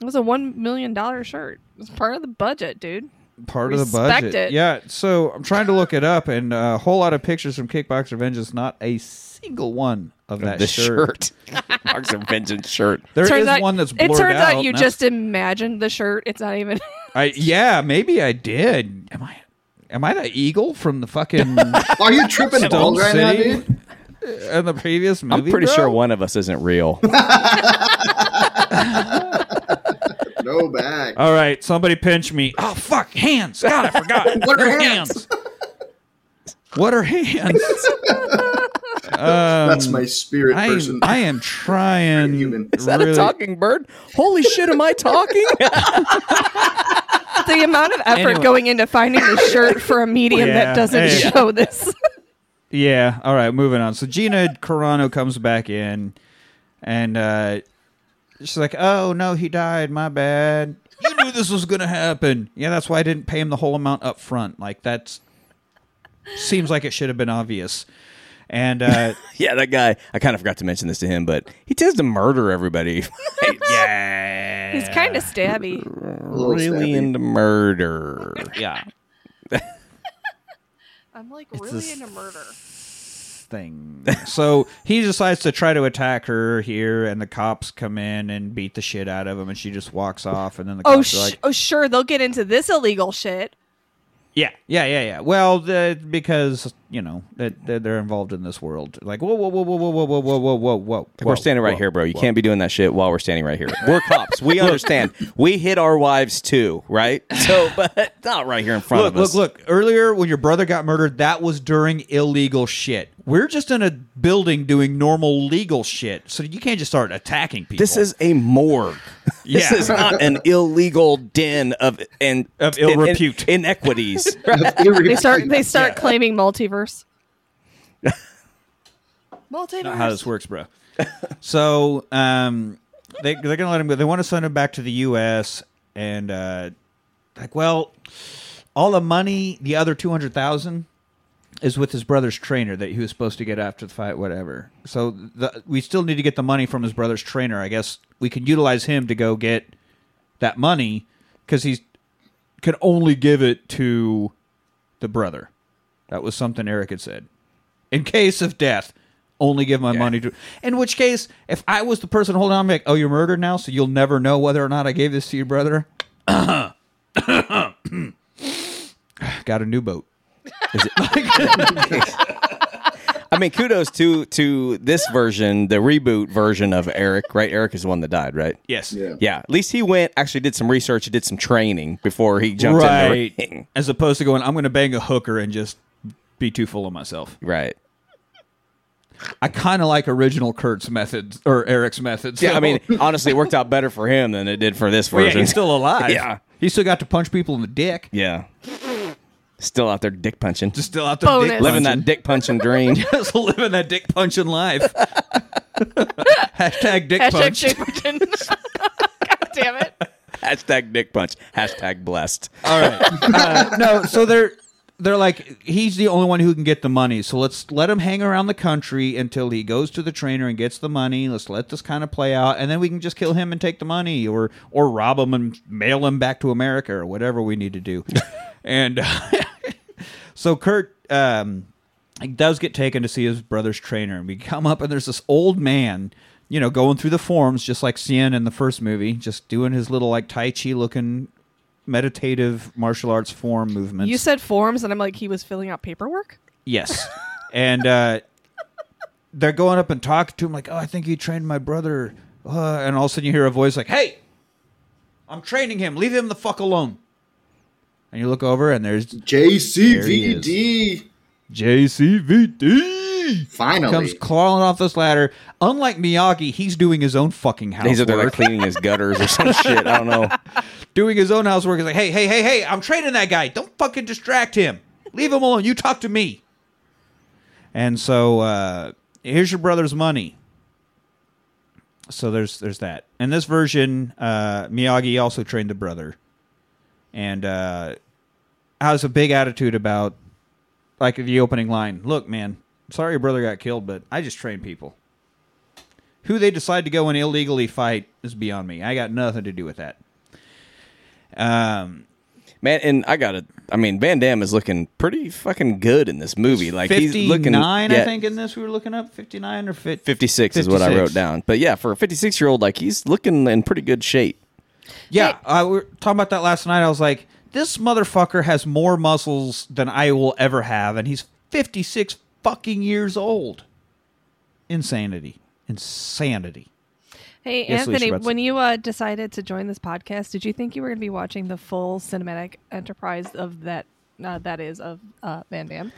It was a one million dollar shirt. It was part of the budget, dude. part of the budget. it. Yeah, so I'm trying to look it up, and uh, a whole lot of pictures from Kickboxer Vengeance. Not a single one of that the shirt. shirt. Marks of Vengeance shirt. There is turns out, one that's blurred out. It turns out, out, you and that's- just imagined the shirt. It's not even. <laughs> I yeah, maybe I did. Am I? Am I the eagle from the fucking <laughs> Are you tripping Stone balls right now, City dude? in the previous movie? I'm pretty bro? sure one of us isn't real. <laughs> No back. All right, somebody pinch me. Oh fuck, hands! God, I forgot. <laughs> What are hands? What are hands? <laughs> um, That's my spirit I, person. I am trying. Human. Is that really- a talking bird? Holy shit, am I talking? <laughs> the amount of effort Anyway. going into finding the shirt for a medium Yeah, that doesn't hey. show this. Yeah. All right. Moving on. So Gina Carano comes back in, and uh, she's like, "Oh no, he died. My bad. You knew this was going to happen. Yeah, that's why I didn't pay him the whole amount up front. Like that's seems like it should have been obvious." And uh, <laughs> yeah, that guy. I kind of forgot to mention this to him, but he tends to murder everybody. <laughs> <laughs> yeah, He's kind of stabby. really stabby. into murder. yeah I'm like It's really this- into murder. Thing. so he decides to try to attack her here, and the cops come in and beat the shit out of him, and she just walks off. And then the Oh, cops sh- are like, oh, sure, they'll get into this illegal shit. Yeah, yeah, yeah, yeah. Well, the, because you know that they're, they're involved in this world. Like, whoa, whoa, whoa, whoa, whoa, whoa, whoa, whoa, whoa, whoa, whoa. we're standing right here, bro. You can't be doing that shit while we're standing right here. We're cops. We <laughs> understand. we hit our wives too, right? <laughs> So, but not right here in front Look, of us. look, look. Earlier, when your brother got murdered, that was during illegal shit. We're just in a building doing normal legal shit, so you can't just start attacking people. This is a morgue. <laughs> This Yeah. is not an illegal den of and Of ill in- in- repute. inequities. <laughs> They start. They start claiming multiverse. <laughs> multiverse. not how this works, bro. so, um, they they're gonna let him go. They want to send him back to the U.S. and uh, like, well, all the money, the other two hundred thousand, is with his brother's trainer that he was supposed to get after the fight, whatever. So the, we still need to get the money from his brother's trainer. I guess we can utilize him to go get that money because he's can only give it to the brother. That was something Eric had said. In case of death, only give my money to. In which case, if I was the person holding on, I'm like, oh, you're murdered now, so you'll never know whether or not I gave this to your brother. <coughs> <coughs> <coughs> Got a new boat. <laughs> <laughs> I mean, kudos to to this version, the reboot version of Eric. Right, Eric is the one that died, right? Yes. Yeah. Yeah, at least he went actually did some research, did some training before he jumped in Right. the ring. As opposed to going, I'm going to bang a hooker and just be too full of myself. Right. I kind of like original Kurt's methods or Eric's methods. Yeah, I mean, <laughs> honestly, it worked out better for him than it did for this Well, yeah, version. he's still alive. <laughs> Yeah. he still got to punch people in the dick. yeah. Still out there dick punching. Just still out there Bonus. dick living punching. that dick punching dream. <laughs> Just living that dick punching life. <laughs> Hashtag dick Hashtag punch. Jake <laughs> God damn it. Hashtag dick punch. Hashtag blessed. All right. Uh, no, so they're they're like he's the only one who can get the money. So let's let him hang around the country until he goes to the trainer and gets the money. Let's let this kind of play out, and then we can just kill him and take the money, or or rob him and mail him back to America, or whatever we need to do. And <laughs> so Kurt. Um, he does get taken to see his brother's trainer, and we come up and there's this old man, you know, going through the forms just like Xian in the first movie, just doing his little like Tai Chi looking meditative martial arts form movements. You said forms, and I'm like, he was filling out paperwork? yes, and uh, they're going up and talking to him like, "Oh, I think you trained my brother," uh, and all of a sudden you hear a voice like, "Hey, I'm training him. Leave him the fuck alone." And you look over and there's JCVD. JCVD. Finally. comes crawling off this ladder. Unlike Miyagi, he's doing his own fucking housework. He's out there like cleaning his gutters or some shit. I don't know. <laughs> doing his own housework. He's like, hey, hey, hey, hey, I'm training that guy. Don't fucking distract him. Leave him alone. You talk to me. And so uh, here's your brother's money. So there's there's that. In this version, uh, Miyagi also trained the brother, and uh, has a big attitude about like the opening line. Look, man, sorry your brother got killed, but I just train people. Who they decide to go and illegally fight is beyond me. I got nothing to do with that. Um, Man, and I got to I mean, Van Damme is looking pretty fucking good in this movie. Like he's looking nine, yeah, I think, in this we were looking up 59 or 50. 56 is what I wrote down. But yeah, for a 56 year old, like he's looking in pretty good shape. Yeah, uh, we were talking about that last night. I was like, this motherfucker has more muscles than I will ever have, and he's 56 fucking years old. Insanity. Insanity. Hey, Yes, Anthony, what's- when you uh, decided to join this podcast, did you think you were going to be watching the full cinematic enterprise of that? Uh, that is of uh, Van Damme.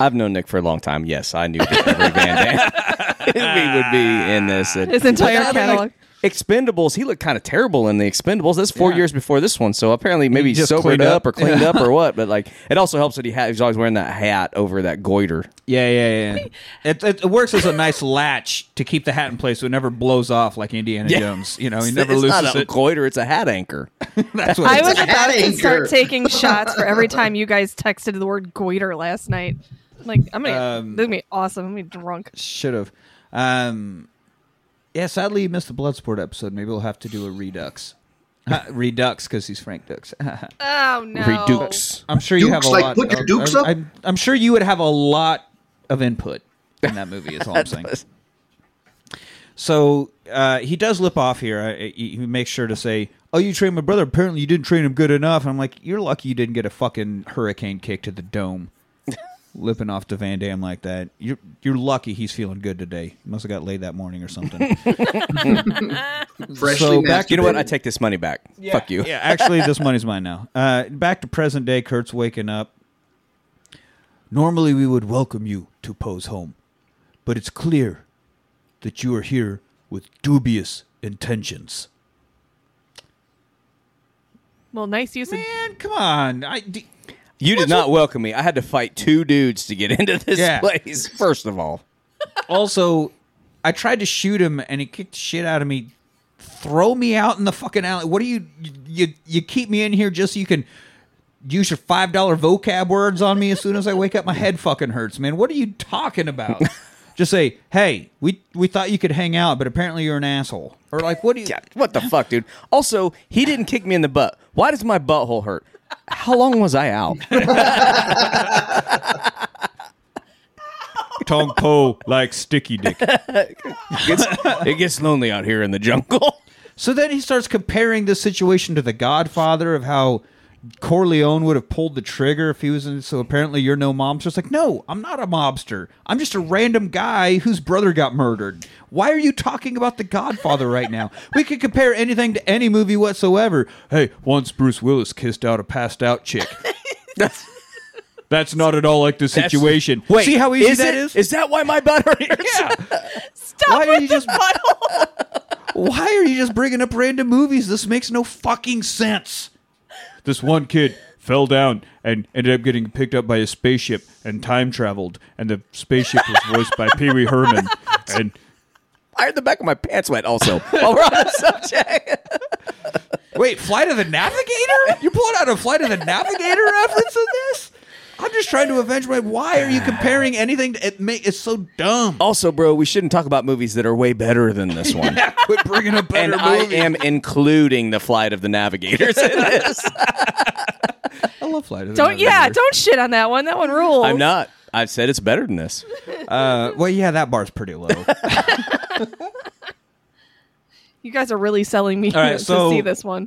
I've known Nick for a long time. Yes, I knew that every Van Damme <laughs> would be in this. And- His entire Well, I mean, like, catalog. Expendables, he looked kind of terrible in the Expendables. That's four Yeah. years before this one, so apparently maybe He just sobered up, up. or cleaned up or what. But like, it also helps that he ha- he's always wearing that hat over that goiter. Yeah, yeah, yeah. it, it, it works as a nice latch to keep the hat in place so it never blows off like Indiana Yeah. Jones. You know, he never it's loses not a it. goiter; it's a hat anchor. <laughs> <laughs> That's what I was is. a hat about to start taking <laughs> shots for every time you guys texted the word goiter last night. Like, I'm gonna. Um, this gonna be awesome. I'm gonna be drunk. Should have. Um, yeah, sadly, you missed the Bloodsport episode. Maybe we'll have to do a Redux. <laughs> Redux, because he's Frank Dux. <laughs> Oh no. Redux. I'm sure you Dukes, have a like, lot. put your of- dukes I'm, up? I'm, I'm sure you would have a lot of input in that movie. Is all I'm <laughs> saying. So uh, he does lip off here. Uh, He he makes sure to say, "Oh, you trained my brother. Apparently, you didn't train him good enough." And I'm like, "You're lucky you didn't get a fucking hurricane kick to the dome." Lipping off to Van Damme like that. You're you're lucky he's feeling good today. He must have got laid that morning or something. <laughs> Freshly So back- You know what? I take this money back. Fuck you. Yeah, actually, this money's mine now. Uh, back to present day. Kurt's waking up. Normally, we would welcome you to Po's home, but it's clear that you are here with dubious intentions. Well, nice use of. Man, come on! I, d- You did not welcome me. I had to fight two dudes to get <laughs> into this Yeah. place. First of all, also, I tried to shoot him, and he kicked the shit out of me. Throw me out in the fucking alley. What do you you you keep me in here just so you can use your five dollar vocab words on me as soon as I wake up? My head fucking hurts, man. What are you talking about? <laughs> just say, hey, we we thought you could hang out, but apparently you're an asshole. Or like, what do you? yeah, what the fuck, dude? Also, he didn't kick me in the butt. Why does my butthole hurt? How long was I out? <laughs> Tong Po like sticky dick. It gets, it gets lonely out here in the jungle. So then he starts comparing this situation to The Godfather of how Corleone would have pulled the trigger if he was in. So apparently you're no mobster. It's like, no, I'm not a mobster. I'm just a random guy whose brother got murdered. Why are you talking about The Godfather right now? <laughs> We could compare anything to any movie whatsoever. Hey, once Bruce Willis kissed out a passed out chick. <laughs> That's not at all like the situation. Wait, See how easy is that it? is? Is that why my butt hurts? <laughs> yeah. Stop Why are with you the just- butthole. Why are you just bringing up random movies? This makes no fucking sense. This one kid fell down and ended up getting picked up by a spaceship and time traveled, and the spaceship was voiced by Pee Wee Herman. <laughs> And I had the back of my pants wet. Also, while we're on the subject, wait, Flight of the Navigator? You're pulling out a Flight of the Navigator reference in this? I'm just trying to avenge my. Why are you comparing anything? To, it make it's so dumb. also, bro, we shouldn't talk about movies that are way better than this one. <laughs> yeah, Quit bringing up better and I am including the Flight of the Navigators in <laughs> this. I love Flight of the navigators. Don't yeah, Navigator. don't shit on that one. That one rules. I'm not. I've said it's better than this. Uh, well, yeah, that bar's pretty low. <laughs> You guys are really selling me All right, to so- see this one.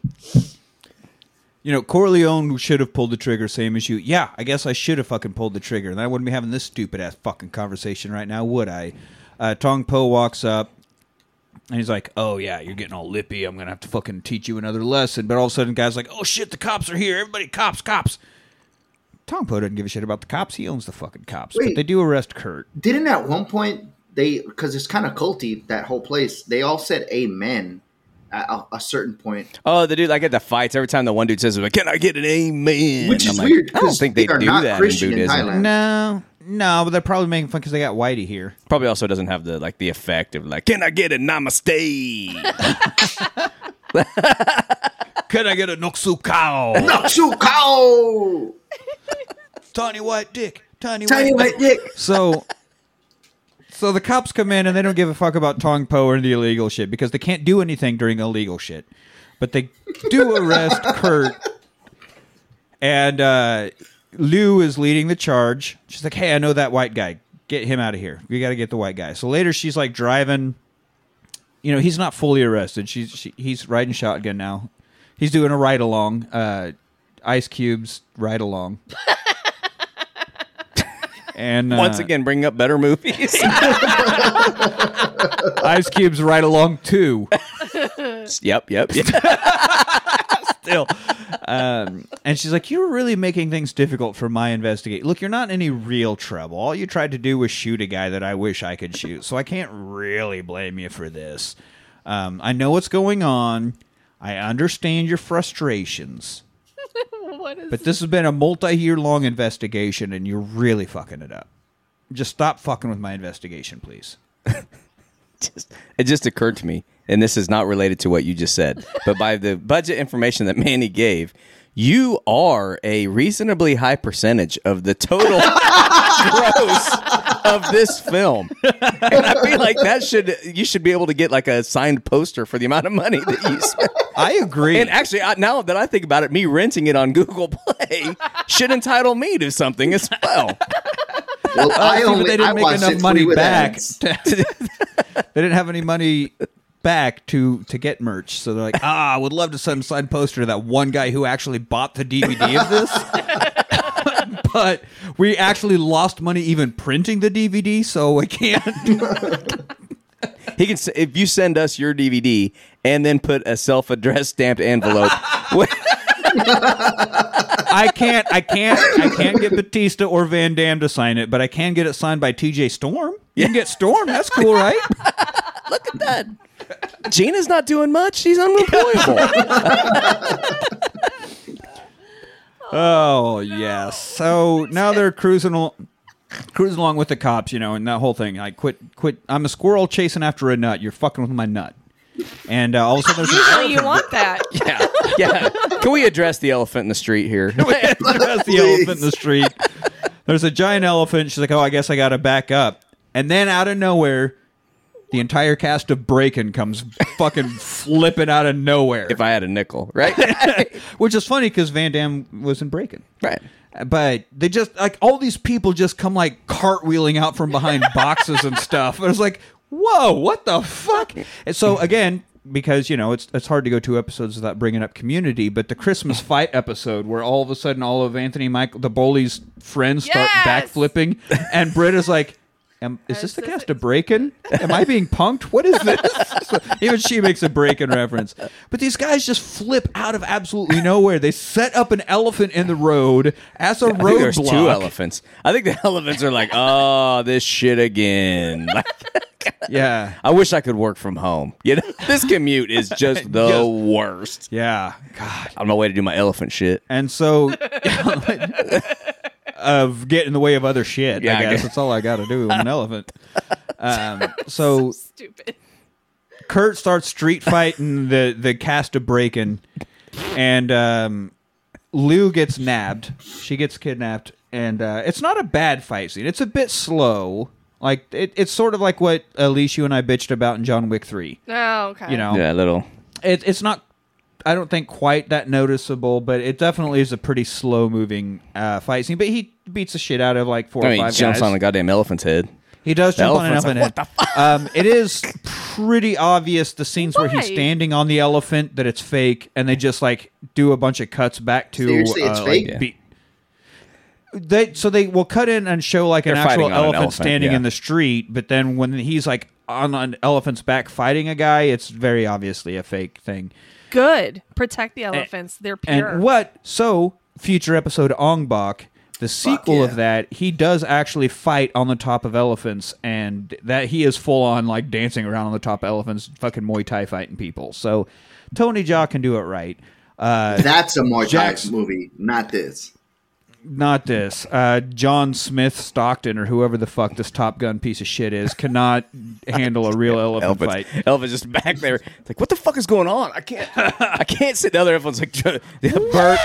You know, Corleone should have pulled the trigger, same as you. Yeah, I guess I should have fucking pulled the trigger, and I wouldn't be having this stupid ass fucking conversation right now, would I? Uh, Tong Po walks up, and he's like, "Oh yeah, you're getting all lippy. I'm gonna have to fucking teach you another lesson." But all of a sudden, guys like, "Oh shit, the cops are here! Everybody, cops, cops!" Tong Po doesn't give a shit about the cops. He owns the fucking cops. But Wait. they do arrest Kurt. Didn't at one point they because it's kind of culty that whole place. They all said amen at a, a certain point, Oh, the dude, like at the fights, every time the one dude says, like, "Can I get an amen?" which I'm is like, weird. I don't think they, are do not that Christian in in Buddhism. Thailand. No, no, but they're probably making fun because they got Whitey here. Probably also doesn't have the like the effect of like, "Can I get a namaste?" <laughs> Can I get a Noksu cow? Naksu cow, Tiny white dick. Tiny, tiny white dick. So, so the cops come in and they don't give a fuck about Tong Po or the illegal shit because they can't do anything during illegal shit. But they do arrest <laughs> Kurt, and uh, Lou is leading the charge. She's like, "Hey, I know that white guy. Get him out of here. We got to get the white guy." So later, she's like driving. You know, he's not fully arrested. She's she, he's riding shotgun now. He's doing a ride along. Uh, Ice Cube's ride along. <laughs> And uh, Once again, bring up better movies. <laughs> Ice Cube's right along too. <laughs> yep, yep. yep. <laughs> Still, um, and she's like, "You're really making things difficult for my investigate. Look, you're not in any real trouble. All you tried to do was shoot a guy that I wish I could shoot, so I can't really blame you for this. Um, I know what's going on. I understand your frustrations, what is but this has been a multi-year long investigation, and you're really fucking it up. Just stop fucking with my investigation, please." just, it just occurred to me, and this is not related to what you just said, but by the budget information that Manny gave, you are a reasonably high percentage of the total <laughs> gross of this film. And I feel like that should you should be able to get like a signed poster for the amount of money that you spent. I agree. And actually, I, now that I think about it, me renting it on Google Play should entitle me to something as well. Well, uh, I See, but only they didn't make enough money back. ads. to- <laughs> they didn't have any money back to to get merch, so they're like, <laughs> "Ah, I would love to send a signed poster to that one guy who actually bought the DVD of this." <laughs> but we actually lost money even printing the DVD, so I can't. <laughs> He can. If you send us your DVD and then put a self-addressed stamped envelope. I can't. I can't. I can't get Bautista or Van Damme to sign it, but I can get it signed by T.J. Storm. You can get Storm. That's cool, right? Look at that. Gina's not doing much. She's unemployable. <laughs> Oh yes. So now they're cruising al- cruising along with the cops, you know, and that whole thing. I quit quit I'm a squirrel chasing after a nut. You're fucking with my nut. And uh, all of a sudden there's Usually an you want that. <laughs> yeah, yeah. Can we address the elephant in the street here? There's the elephant in the street. There's a giant elephant. She's like, "Oh, I guess I got to back up." And then out of nowhere, the entire cast of Breakin' comes fucking <laughs> flipping out of nowhere. if I had a nickel, right? <laughs> Which is funny because Van Damme was in Breakin'. right. but they just like all these people just come like cartwheeling out from behind <laughs> boxes and stuff. And it's like, whoa, what the fuck? And so again, because you know it's it's hard to go two episodes without bringing up Community, but the Christmas fight episode where all of a sudden all of Anthony Michael the Bully's friends start Yes! backflipping, and Britt is like. Am, is this the cast it- of Breakin'? Am I being punked? What is this? <laughs> So even she makes a Breakin' reference. But these guys just flip out of absolutely nowhere. They set up an elephant in the road as a I think there's roadblock. two elephants. I think the <laughs> elephants are like, oh, this shit again. <laughs> Yeah, I wish I could work from home. You know, this commute is just the Just- worst. yeah. God. I'm no way to do my elephant shit. And so, of get in the way of other shit. Yeah, I I guess guess. that's all I got to do. I'm an <laughs> elephant. Um, <laughs> so Stupid. Kurt starts street fighting the the cast of breaking, and um, Lou gets nabbed. She gets kidnapped, and uh, it's not a bad fight scene. It's a bit slow. Like it, it's sort of like what Elise you and I bitched about in John Wick Three. Oh, okay. You know, Yeah, a little. it, it's not. I don't think quite that noticeable, but it definitely is a pretty slow moving uh, fight scene. But he beats the shit out of like four I or mean, he jumps guys. on a goddamn elephant's head. He does jump on an elephant's elephant head. Um, it is pretty obvious the scenes where he's standing on the elephant that it's fake, and they just like do a bunch of cuts back to Seriously, it's uh, fake? Like, be- they so they will cut in and show like an They're actual fighting on an elephant, elephant, standing yeah. in the street, but then when he's like on an elephant's back fighting a guy, it's very obviously a fake thing. Good. Protect the elephants. They're pure. And what? So, future episode Ong Bak, the sequel yeah. of that, he does actually fight on the top of elephants, and that he is full on like dancing around on the top of elephants, fucking Muay Thai fighting people. So, Tony Jaa can do it right. Uh, That's a Muay Thai Jack's- movie, not this. Not this. Uh, John Smith Stockton or whoever the fuck this Top Gun piece of shit is cannot <laughs> handle a real elephant Elephant, fight. elephant's just back there. It's like, what the fuck is going on? I can't, I can't sit. The other elephant's like, Bert,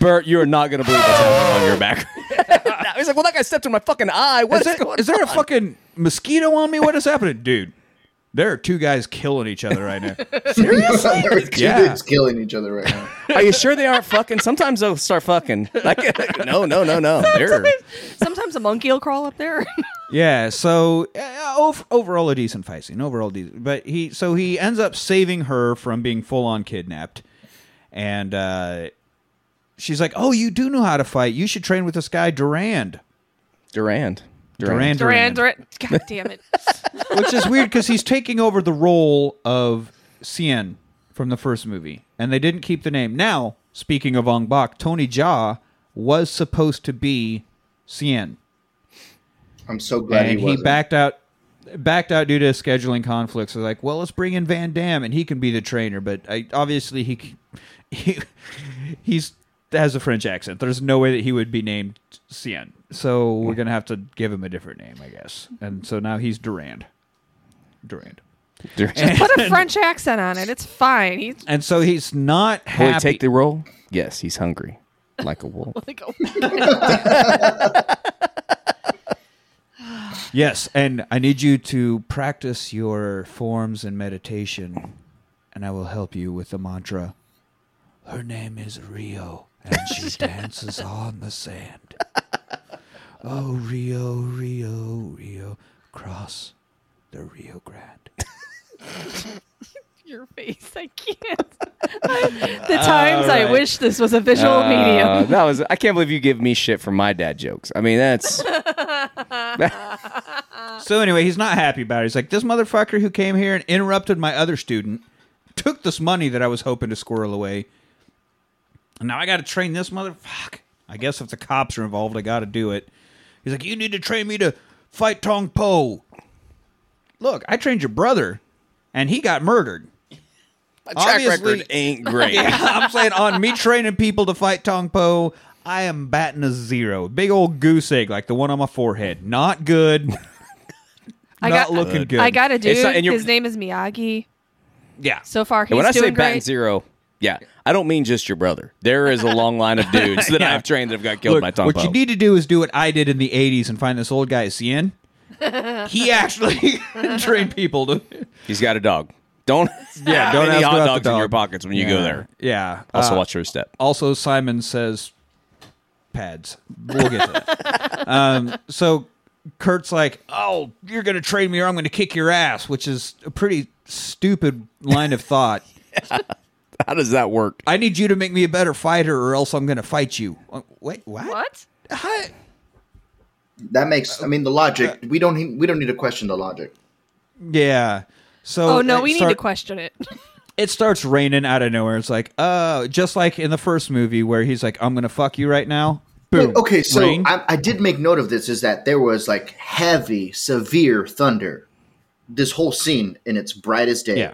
Bert, you are not gonna believe what's happening on your back. He's like, well, that guy stepped in my fucking eye. What Is, is, there, going is there a fucking mosquito on me? What is happening, dude? There are two guys killing each other right now. <laughs> Seriously? Yeah. It's killing each other right now. Are you sure they aren't fucking? Sometimes they'll start fucking. Like, <laughs> no, no, no, no. They're Sometimes a monkey will crawl up there. <laughs> Yeah, so uh, ov- overall a decent fight scene. Overall, decent. but he so he ends up saving her from being full on kidnapped, and uh, she's like, "Oh, you do know how to fight. You should train with this guy Durand." Durand. Durand, Duran, Duran. God damn it. <laughs> which is weird because he's taking over the role of Xian from the first movie, and they didn't keep the name. Now, speaking of Ong Bak, Tony Jaa was supposed to be Xian. I'm so glad and he he, backed out backed out due to scheduling conflicts. They're like, well, let's bring in Van Damme and he can be the trainer, but I, obviously he, he <laughs> he's has a French accent. There's no way that he would be named Xian. So we're hmm. gonna have to give him a different name, I guess. And so now he's Durand. Durand. Durand. Put a <laughs> French accent on it. It's fine. He's And so he's not Will happy. he take the role? Yes, he's hungry, like a wolf. like, oh, <laughs> yes, and I need you to practice your forms and meditation, and I will help you with the mantra. Her name is Rio, and she <laughs> dances on the sand. <laughs> Oh, Rio, Rio, Rio, cross the Rio Grande. <laughs> your face. I can't. the times I right. wish this was a visual Uh, medium. that was. I can't believe you give me shit for my dad jokes. I mean, that's So anyway, he's not happy about it. He's like, this motherfucker who came here and interrupted my other student took this money that I was hoping to squirrel away. And now I got to train this motherfucker. I guess if the cops are involved, I got to do it. He's like, you need to train me to fight Tong Po. Look, I trained your brother, and he got murdered. my track Obviously- record ain't great. <laughs> Yeah, I'm saying on me training people to fight Tong Po, I am batting a zero. Big old goose egg like the one on my forehead. Not good. <laughs> I not got- looking good. I got a dude. Not- His name is Miyagi. yeah. So far, he's when I doing say bat great. zero, yeah, I don't mean just your brother. There is a long line of dudes <laughs> that Yeah. I've trained that have got killed Look, by Tong what Po. you need to do is do what I did in the '80s and find this old guy Xian. he <laughs> actually <laughs> trained people to. He's got a dog. Don't Yeah, don't any ask hot about the dogs in your pockets when you go there. Yeah. Also, Uh, watch your step. Also, Simon says pads. We'll get to that. um, so Kurt's like, "Oh, you're going to train me, or I'm going to kick your ass," which is a pretty stupid line of thought. <laughs> How does that work? I need you to make me a better fighter, or else I'm going to fight you. Uh, Wait, what? What? Hi- That makes. I mean, the logic. We don't. need- We don't need to question the logic. Yeah. So Oh no, it we need to question it. <laughs> it starts raining out of nowhere. It's like, uh, just like in the first movie where he's like, "I'm gonna fuck you right now." Boom. But, okay, so I, I did make note of this. Is that there was like heavy, severe thunder. This whole scene in its brightest day. yeah,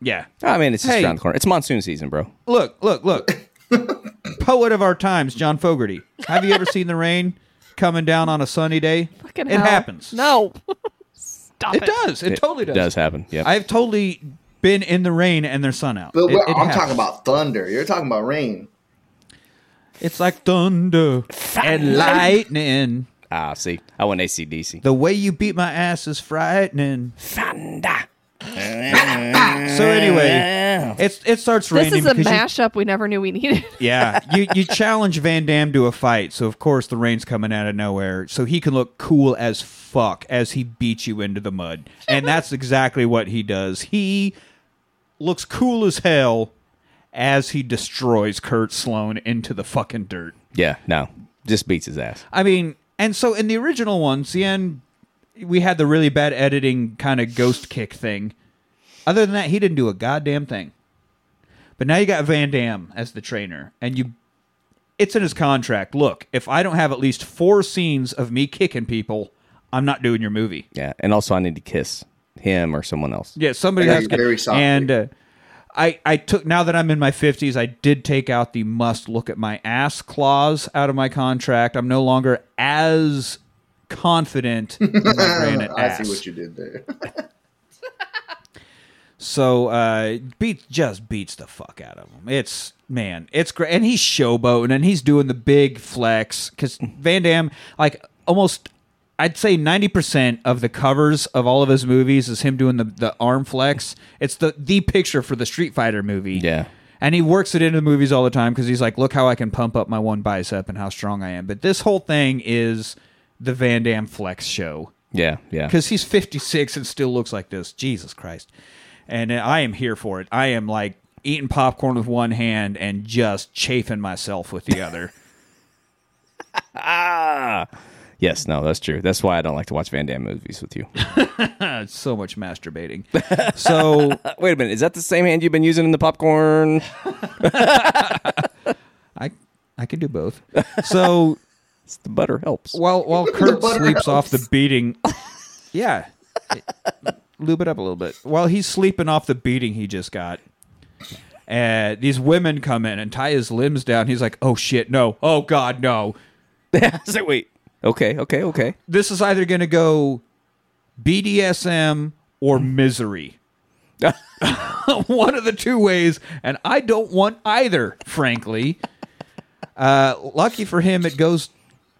yeah. I mean, it's just Hey. around the corner. It's monsoon season, bro. Look, look, look. <laughs> Poet of our times, John Fogerty. Have you ever seen the rain coming down on a sunny day? Fucking it hell. happens. No. <laughs> Stop it. It does. It, totally does. It does happen. Yeah. I've totally been in the rain and there's sun out. But It- we're- it I'm happens. talking about thunder. You're talking about rain. It's like thunder and lightning. ah, see, I went ACDC. The way you beat my ass is frightening. Thunder. So anyway, it's it starts raining. This raining is a because you- mashup we never knew we needed. yeah, <laughs> you you challenge Van Damme to a fight, so of course the rain's coming out of nowhere, so he can look cool as fuck as he beats you into the mud, and that's exactly what he does. He looks cool as hell as he destroys Kurt Sloane into the fucking dirt. Yeah, no, just beats his ass. I mean, and so in the original one, Xian, we had the really bad editing kind of ghost kick thing. Other than that, he didn't do a goddamn thing. But now you got Van Damme as the trainer, and you. It's in his contract. Look, if I don't have at least four scenes of me kicking people, I'm not doing your movie. Yeah, and also I need to kiss him or someone else. Yeah, somebody has to. very softly. And uh, I, I took now that I'm in my 50s, I did take out the must look at my ass clause out of my contract. I'm no longer as confident <laughs> in my granite I ass. see what you did there. <laughs> So uh, beats just beats the fuck out of him. It's man, it's great, and he's showboating and he's doing the big flex because Van Damme, like almost, I'd say ninety percent of the covers of all of his movies is him doing the the arm flex. It's the the picture for the Street Fighter movie. Yeah. And he works it into the movies all the time because he's like, look how I can pump up my one bicep and how strong I am. But this whole thing is the Van Damme flex show Yeah, yeah. because he's 56 and still looks like this. Jesus Christ. And I am here for it. I am like eating popcorn with one hand and just chafing myself with the other. Ah. <laughs> Yes, no, that's true. That's why I don't like to watch Van Damme movies with you. <laughs> so much masturbating. So <laughs> Wait a minute, is that the same hand you've been using in the popcorn? I I can do both. So the butter helps. while while Kurt butter sleeps off the beating, <laughs> yeah, lube it up a little bit. While he's sleeping off the beating he just got, and these women come in and tie his limbs down. He's like, "Oh shit, no! Oh god, no!" <laughs> so wait. Okay, okay, okay. This is either going to go BDSM or misery. <laughs> One of the two ways, and I don't want either, frankly. Uh, lucky for him, it goes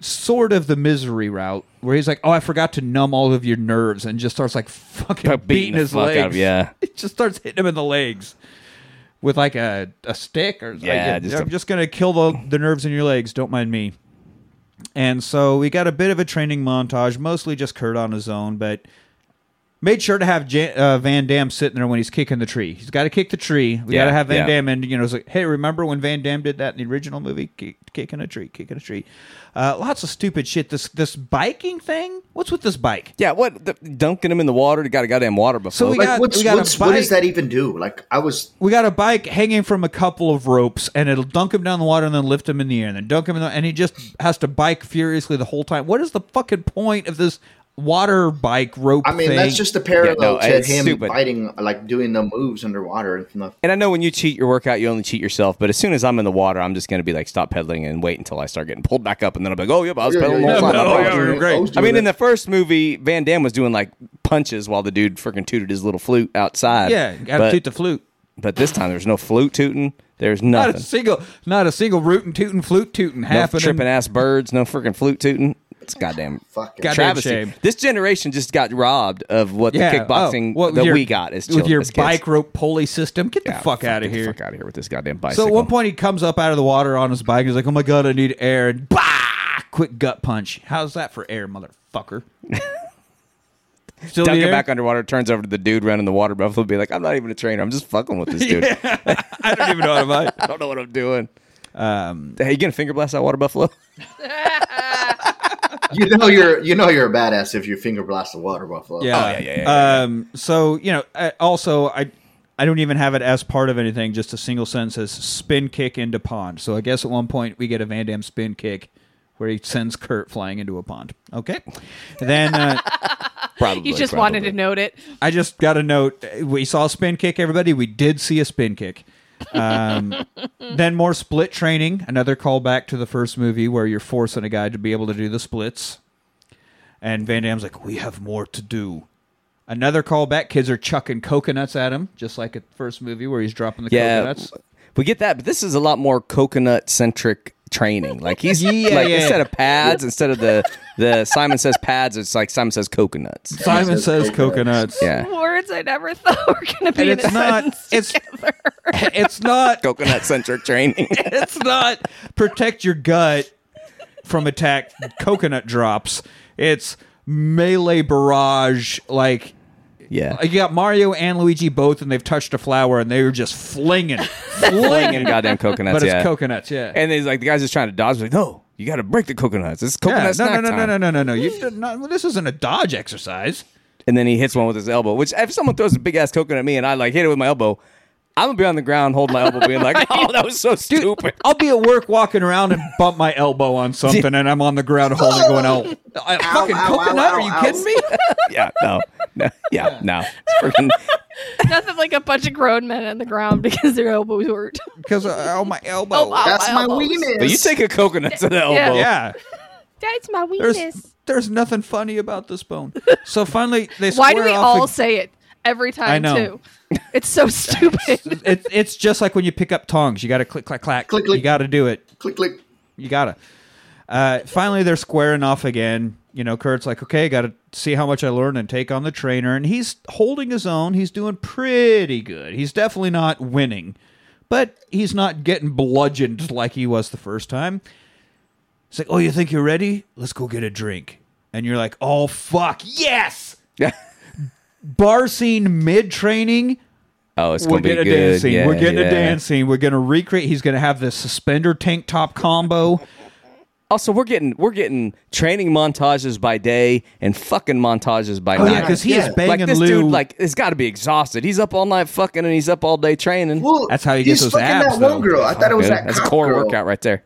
sort of the misery route, where he's like, "Oh, I forgot to numb all of your nerves," and just starts like fucking beating, beating his legs. out yeah. it just starts hitting him in the legs with like a, a stick or Yeah, like, just I'm a- just gonna kill the the nerves in your legs. Don't mind me. And so we got a bit of a training montage, mostly just Kurt on his own, but made sure to have Jan- uh, Van Damme sitting there when he's kicking the tree. He's got to kick the tree. We got to have Van yeah. Damme, and you know, it's like, hey, remember when Van Damme did that in the original movie, Kick, kicking a tree, kicking a tree? Uh, lots of stupid shit. This this biking thing. What's with this bike? Yeah, what? The, dunking him in the water? You got a goddamn water buffalo. So we Like, got- what's, we got a what's, what does that even do? Like, I was We got a bike hanging from a couple of ropes, and it'll dunk him down the water and then lift him in the air, and then dunk him in the, and he just has to bike furiously the whole time. What is the fucking point of this water bike rope? I mean, thing? that's just a parallel no, to him stupid. fighting, like doing the moves underwater. and stuff. and I know when you cheat your workout, you only cheat yourself. But as soon as I'm in the water, I'm just going to be like, stop pedaling and wait until I start getting pulled back up. And then I'll be like, oh, yeah, but I was Yeah, pedaling yeah, the whole yeah, no, I yeah, was you're doing it. great. I mean, in the first movie, Van Damme was doing like punches while the dude freaking tooted his little flute outside. yeah, got to toot the flute. but this time there's no flute tooting. There's nothing. Not nothing. a single, not a single rootin' tootin' flute tootin' no happening. tripping ass birds. No freaking flute tooting. It's goddamn Fucking Goddamn travesty. shame. This generation just got robbed of what Yeah, the kickboxing oh, what, that your- we got as with your as kids. bike rope pulley system. Get the Yeah, fuck out of get the here. Fuck out of here with this goddamn bike. So at one point he comes up out of the water on his bike. He's like, "Oh my god, I need air!" And bah! Quick gut punch. How's that for air, motherfucker? <laughs> Still dunk the it air? back underwater, turns over to the dude running the water buffalo, be like, I'm not even a trainer. I'm just fucking with this dude. <laughs> I don't even know how to bike. I don't know what I'm doing. Um, Hey, you gonna finger blast that water buffalo? <laughs> you know you're you know you're a badass if you finger blast a water buffalo. Yeah. Oh, yeah, yeah, yeah, yeah, Um, so you know, I, also I I don't even have it as part of anything. Just a single sentence says spin kick into pond. So I guess at one point we get a Van Damme spin kick where he sends Kurt flying into a pond. Okay. Then uh, <laughs> Probably. You just probably. wanted to note it. I just got a note. We saw a spin kick. Everybody, we did see a spin kick. Um, then more split training. Another callback to the first movie where you're forcing a guy to be able to do the splits. And Van Damme's like, "We have more to do." Another callback. Kids are chucking coconuts at him, just like at the first movie where he's dropping the Yeah, coconuts. we get that, but this is a lot more coconut centric training. Like he's <laughs> Yeah, like yeah. instead of pads, instead of the the Simon says pads, it's like Simon says coconuts. Simon says says coconuts. coconuts. Yeah, Words I never thought were going to be And it's a not. It's <laughs> together. <laughs> it's not coconut centric training. it's not protect your gut from attack coconut drops. It's melee barrage. Like yeah, you got Mario and Luigi both, and they've touched a flower, and they were just flinging, <laughs> flinging goddamn coconuts. But it's yeah. coconuts, yeah. And he's like the guy's just trying to dodge. Like, no, you got to break the coconuts. It's yeah, coconut no, no, no, no, time. no, no, no, no. You not, this isn't a dodge exercise. And then he hits one with his elbow. Which if someone throws a big ass coconut at me and I like hit it with my elbow, I'm gonna be on the ground holding my elbow, being like, <laughs> "Oh, that was so stupid." I'll be at work walking around and bump my elbow on <laughs> something, and I'm on the ground holding, going, "Oh, a fucking ow, coconut? ow, Are you ow, kidding ow. me?" <laughs> yeah, no, no, yeah, no. It's freaking, Nothing like a bunch of grown men on the ground because their elbows hurt. Because uh, oh, my elbow. Oh, wow. That's my elbows. weakness. but you take a coconut to the elbow. Yeah. That's my There's weakness. there's nothing funny about this bone. So finally they say, Why do we off all ag- say it every time I know. too? It's so stupid. <laughs> It's it's just like when you pick up tongs. You got to click clack clack. Click, click. You got to do it. click click. You got to. Uh, finally, they're squaring off again. You know, Kurt's like, okay, got to see how much I learned and take on the trainer. And he's holding his own. He's doing pretty good. He's definitely not winning, but he's not getting bludgeoned like he was the first time. It's like, oh, you think you're ready? Let's go get a drink. And you're like, oh, fuck, yes! <laughs> Yeah. Bar scene mid training. Oh, it's We're gonna be getting a good. dance scene. Yeah, We're getting yeah. a dance scene. We're gonna recreate. He's gonna have the suspender tank top combo. Also, we're getting we're getting training montages by day and fucking montages by Oh night. yeah, because he Yeah. is banging like this Lou. dude, like it's got to be exhausted. He's up all night fucking, and he's up all day training. Well, That's how he gets he's those fucking abs, That though. one girl. I thought it was Good. that That's cop core girl. workout right there.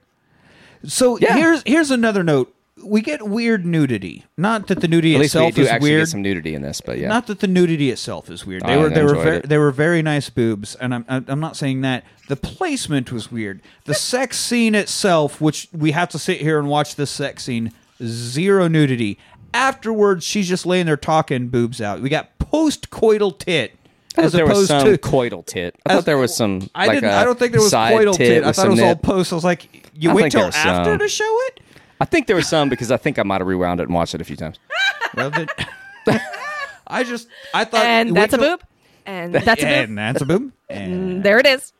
so Yeah. here's here's another note. We get weird nudity. Not that the nudity At least we itself do is actually weird. get some nudity in this, but yeah. Not that the nudity itself is weird. They I were they were enjoyed very, it. they were very nice boobs, and I'm I'm not saying that. The placement was weird. The sex scene itself, which we have to sit here and watch this sex scene, zero nudity. Afterwards, she's just laying there talking boobs out. We got post coital tit. I As thought there was opposed some to coital tit. I thought there was some. I like didn't. I don't think there was coital tit. I thought it was all post. I was like, you I wait till after some. to show it. I think there were some because I think I might have rewound it and watched it a few times. Well, then, <laughs> I just I thought and wait that's a till- boob. And that's a boob. And that's a boob. And And there it is.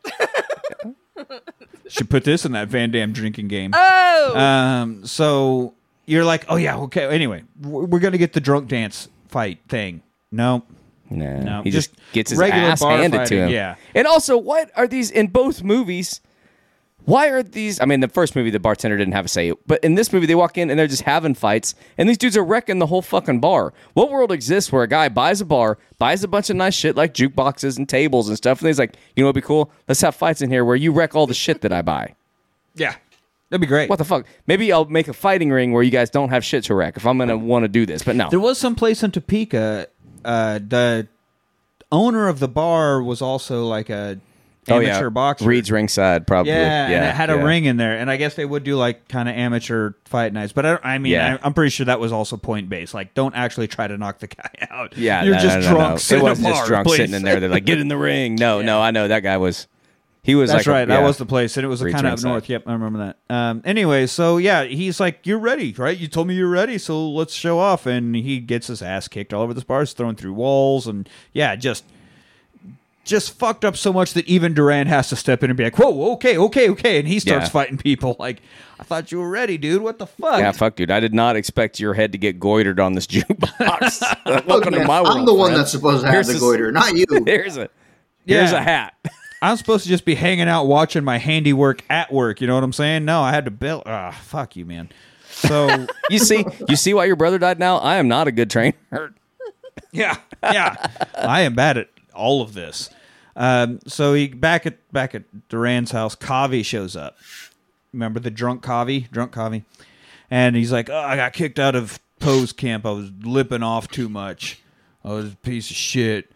should put this in that Van Damme drinking game. Oh, Um, so you're like, oh yeah, okay. Anyway, we're we're gonna get the drunk dance fight thing. No, No, No, he just, just gets his regular ass bar handed to fighting, him. yeah. And also, what are these in both movies? Why are these? I mean, the first movie, the bartender didn't have a say, but in this movie, they walk in and they're just having fights, and these dudes are wrecking the whole fucking bar. What world exists where a guy buys a bar, buys a bunch of nice shit like jukeboxes and tables and stuff, and he's like, you know what'd be cool? Let's have fights in here where you wreck all the shit that I buy. yeah, that'd be great. What the fuck? Maybe I'll make a fighting ring where you guys don't have shit to wreck if I'm gonna want to do this, but no. There was some place in Topeka. Uh, the owner of the bar was also like a oh amateur yeah, boxer. Reed's ringside probably. Yeah, and it had a ring in there, and I guess they would do like kind of amateur fight nights. But I, I mean, Yeah. I, I'm pretty sure that was also point based. Like, don't actually try to knock the guy <laughs> out. Yeah, you're no, just no, no, drunk. no. It wasn't in just drunk please. sitting in there. They're like, get in the <laughs> ring. No, no, I know that guy was. He was That's like, a- right. That was the place, and it was kind of up north. Yep, I remember that. Um, anyway, so yeah, he's like, "You're ready, right? You told me you're ready, so let's show off." And he gets his ass kicked all over this bar, he's thrown through walls, and yeah, just just fucked up so much that even Durand has to step in and be like, "Whoa, okay, okay, okay," and he starts Yeah. fighting people. Like, I thought you were ready, dude. What the fuck? Yeah, fuck, dude. I did not expect your head to get goitered on this <laughs> jukebox. <laughs> Welcome to my world. I'm the one friend. that's supposed to have Here's the this- goiter, not you. <laughs> Here's a here's Yeah. a hat. I'm supposed to just be hanging out watching my handiwork at work. You know what I'm saying? No, I had to build. Ah, fuck you, man. So You see, you see why your brother died. Now I am not a good trainer. yeah, yeah, I am bad at all of this. Um, so he back at back at Durand's house, Kavi shows up. Remember the drunk Kavi, drunk Kavi, and he's like, "Oh, I got kicked out of Po's camp. I was lipping off too much. I was a piece of shit."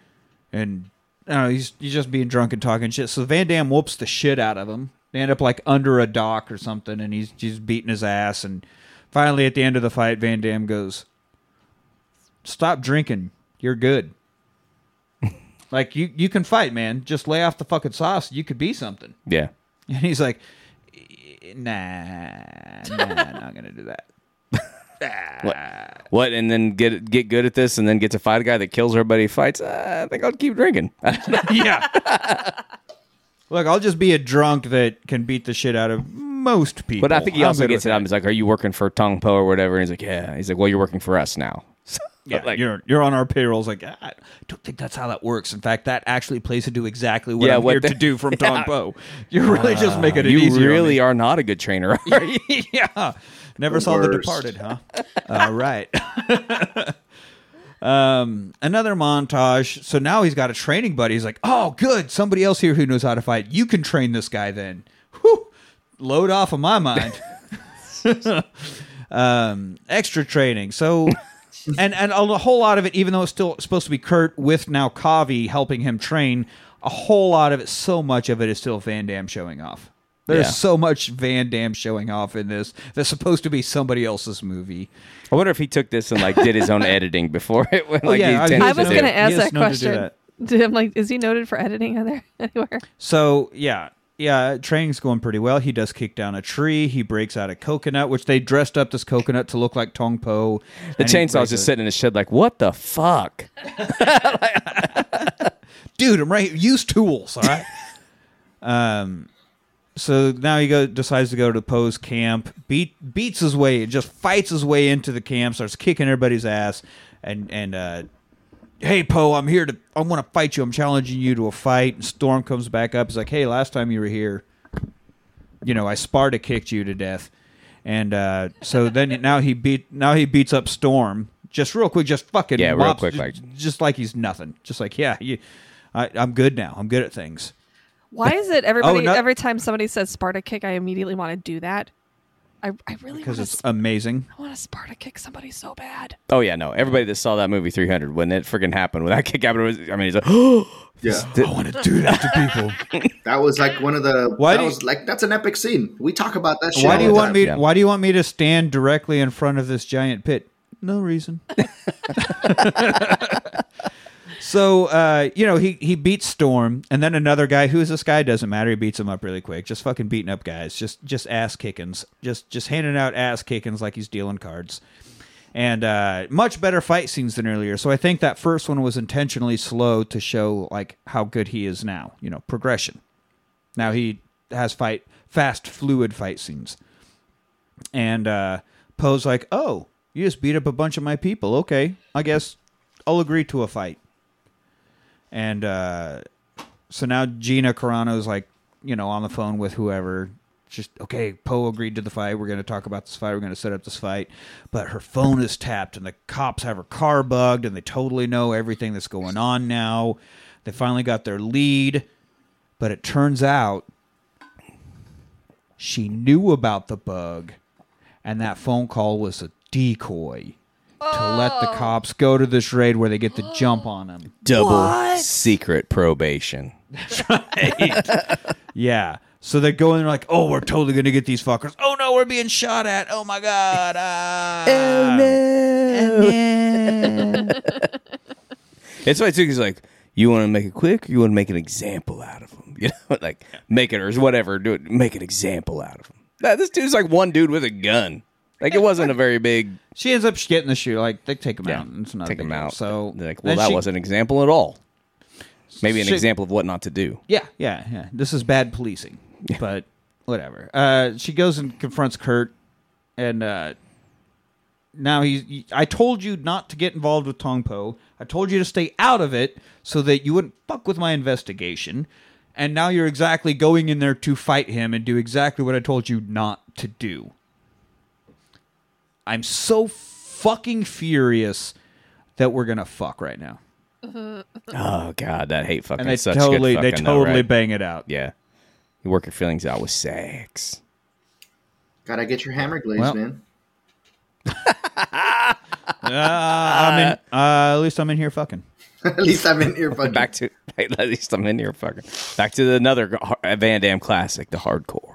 And know, he's he's just being drunk and talking shit. So Van Damme whoops the shit out of him. They end up like under a dock or something, and he's he's beating his ass. And finally, at the end of the fight, Van Damme goes, "Stop drinking. You're good." Like you you can fight, man. Just lay off the fucking sauce. You could be something. Yeah. And he's like, "Nah, nah, not gonna do that." <laughs> What? What? And then get get good at this, and then get to fight a guy that kills everybody he fights. Uh, I think I'll keep drinking. <laughs> yeah. Look, I'll just be a drunk that can beat the shit out of most people. but I think he also gets it. He's like, "Are you working for Tong Po or whatever?" And he's like, "Yeah." He's like, "Well, you're working for us now." Yeah, like, you're you're on our payrolls. Like I don't think that's how that works. In fact, that actually plays into exactly what Yeah, I'm what here the- to do from <laughs> Yeah. Tong Po. You're really just making it you easier. on really are not a good trainer. <laughs> are you? <laughs> yeah. Never The saw The. Departed, huh? All right. um, another montage. So now he's got a training buddy. He's like, oh, good. Somebody else here who knows how to fight. You can train this guy then. Whew. Load off of my mind. um, extra training. So. <laughs> And and a whole lot of it, even though it's still supposed to be Kurt with now Kavi helping him train, a whole lot of it, so much of it is still Van Damme showing off. There's Yeah. so much Van Damme showing off in this. That's supposed to be somebody else's movie. I wonder if he took this and like did his own <laughs> editing before it went like yeah, he I- I was going to ask that known to do question. Did <laughs> I'm like, is he noted for editing on there anywhere? So yeah, yeah, training's going pretty well. He does kick down a tree. He breaks out a coconut, which they dressed up this coconut to look like Tong Po. The and he chainsaw's just a- sitting in his shed like, what the fuck? <laughs> dude, I'm right. here. Use tools, all right. <laughs> um, so now he go decides to go to Po's camp. Beat beats his way, just fights his way into the camp, starts kicking everybody's ass, and and uh, hey Po, I'm here to. I want to fight you. I'm challenging you to a fight. And Storm comes back up. He's like, hey, last time you were here, you know, I Sparta kicked you to death, and uh, so then <laughs> now he beat now he beats up Storm. Just real quick, just fucking Yeah, real quick, just, like- just like he's nothing. Just like yeah, you, I, I'm good now. I'm good at things. Why is it everybody no- every time somebody says Sparta kick, I immediately want to do that? I, I really because it's to. amazing. I want to Sparta kick somebody so bad. Oh yeah, no. Everybody that saw that movie 300 when it freaking happened, when that kick happened, was, I mean, he's like, oh, <gasps> Yeah, I want to do that to people. <laughs> that was like one of the. Why that do you- was like that's an epic scene. We talk about that. Shit why do you want time. me? Yeah. Why do you want me to stand directly in front of this giant pit? No reason. <laughs> so uh, you know he he beats Storm, and then another guy. Who is this guy? Doesn't matter. He beats him up really quick. Just fucking beating up guys. Just just ass kickings. Just just handing out ass kickings like he's dealing cards. And uh, much better fight scenes than earlier. So I think that first one was intentionally slow to show like how good he is now. You know, progression. Now he has fight fast, fluid fight scenes. And uh, Po's like, "Oh, you just beat up a bunch of my people. Okay, I guess I'll agree to a fight." And uh, so now Gina Carano's like, you know, on the phone with whoever. Just okay. Po agreed to the fight. We're going to talk about this fight. We're going to set up this fight. But her phone is tapped, and the cops have her car bugged, and they totally know everything that's going on now. They finally got their lead, but it turns out she knew about the bug, and that phone call was a decoy to let the cops go to this raid where they get the jump <gasps> on them. double What? secret probation. <laughs> Yeah. So they go in and they're like, oh, we're totally going to get these fuckers. Oh, no, we're being shot at. Oh, my God. Ah. <laughs> It's why too. He's like, you want to make it quick, or you want to make an example out of them. <laughs> You know, like make it or whatever. Do it. Make an example out of them. That, this dude's like one dude with a gun. Like it wasn't a very big. She ends up getting the shoe. Like, they take him Yeah, out. It's not a take big deal. out. So, They're like, well, then that she- wasn't an example at all. Maybe an Shit. example of what not to do. Yeah, yeah, yeah. This is bad policing, but whatever. Uh, she goes and confronts Kurt, and uh, now he's. I told you not to get involved with Tong Po. I told you to stay out of it so that you wouldn't fuck with my investigation. And now you're exactly going in there to fight him and do exactly what I told you not to do. I'm so fucking furious that we're gonna fuck right now. Oh god, that hate fucking And they such totally good they fucking though, totally right? bang it out. Yeah. You work your feelings out with sex. Gotta get your hammer glazed, Well- man. <laughs> Uh, I'm in, <laughs> uh, at least I'm in here fucking. <laughs> At least I'm in here fucking. Back to at least I'm in here fucking. Back to another Van Damme classic, the hardcore.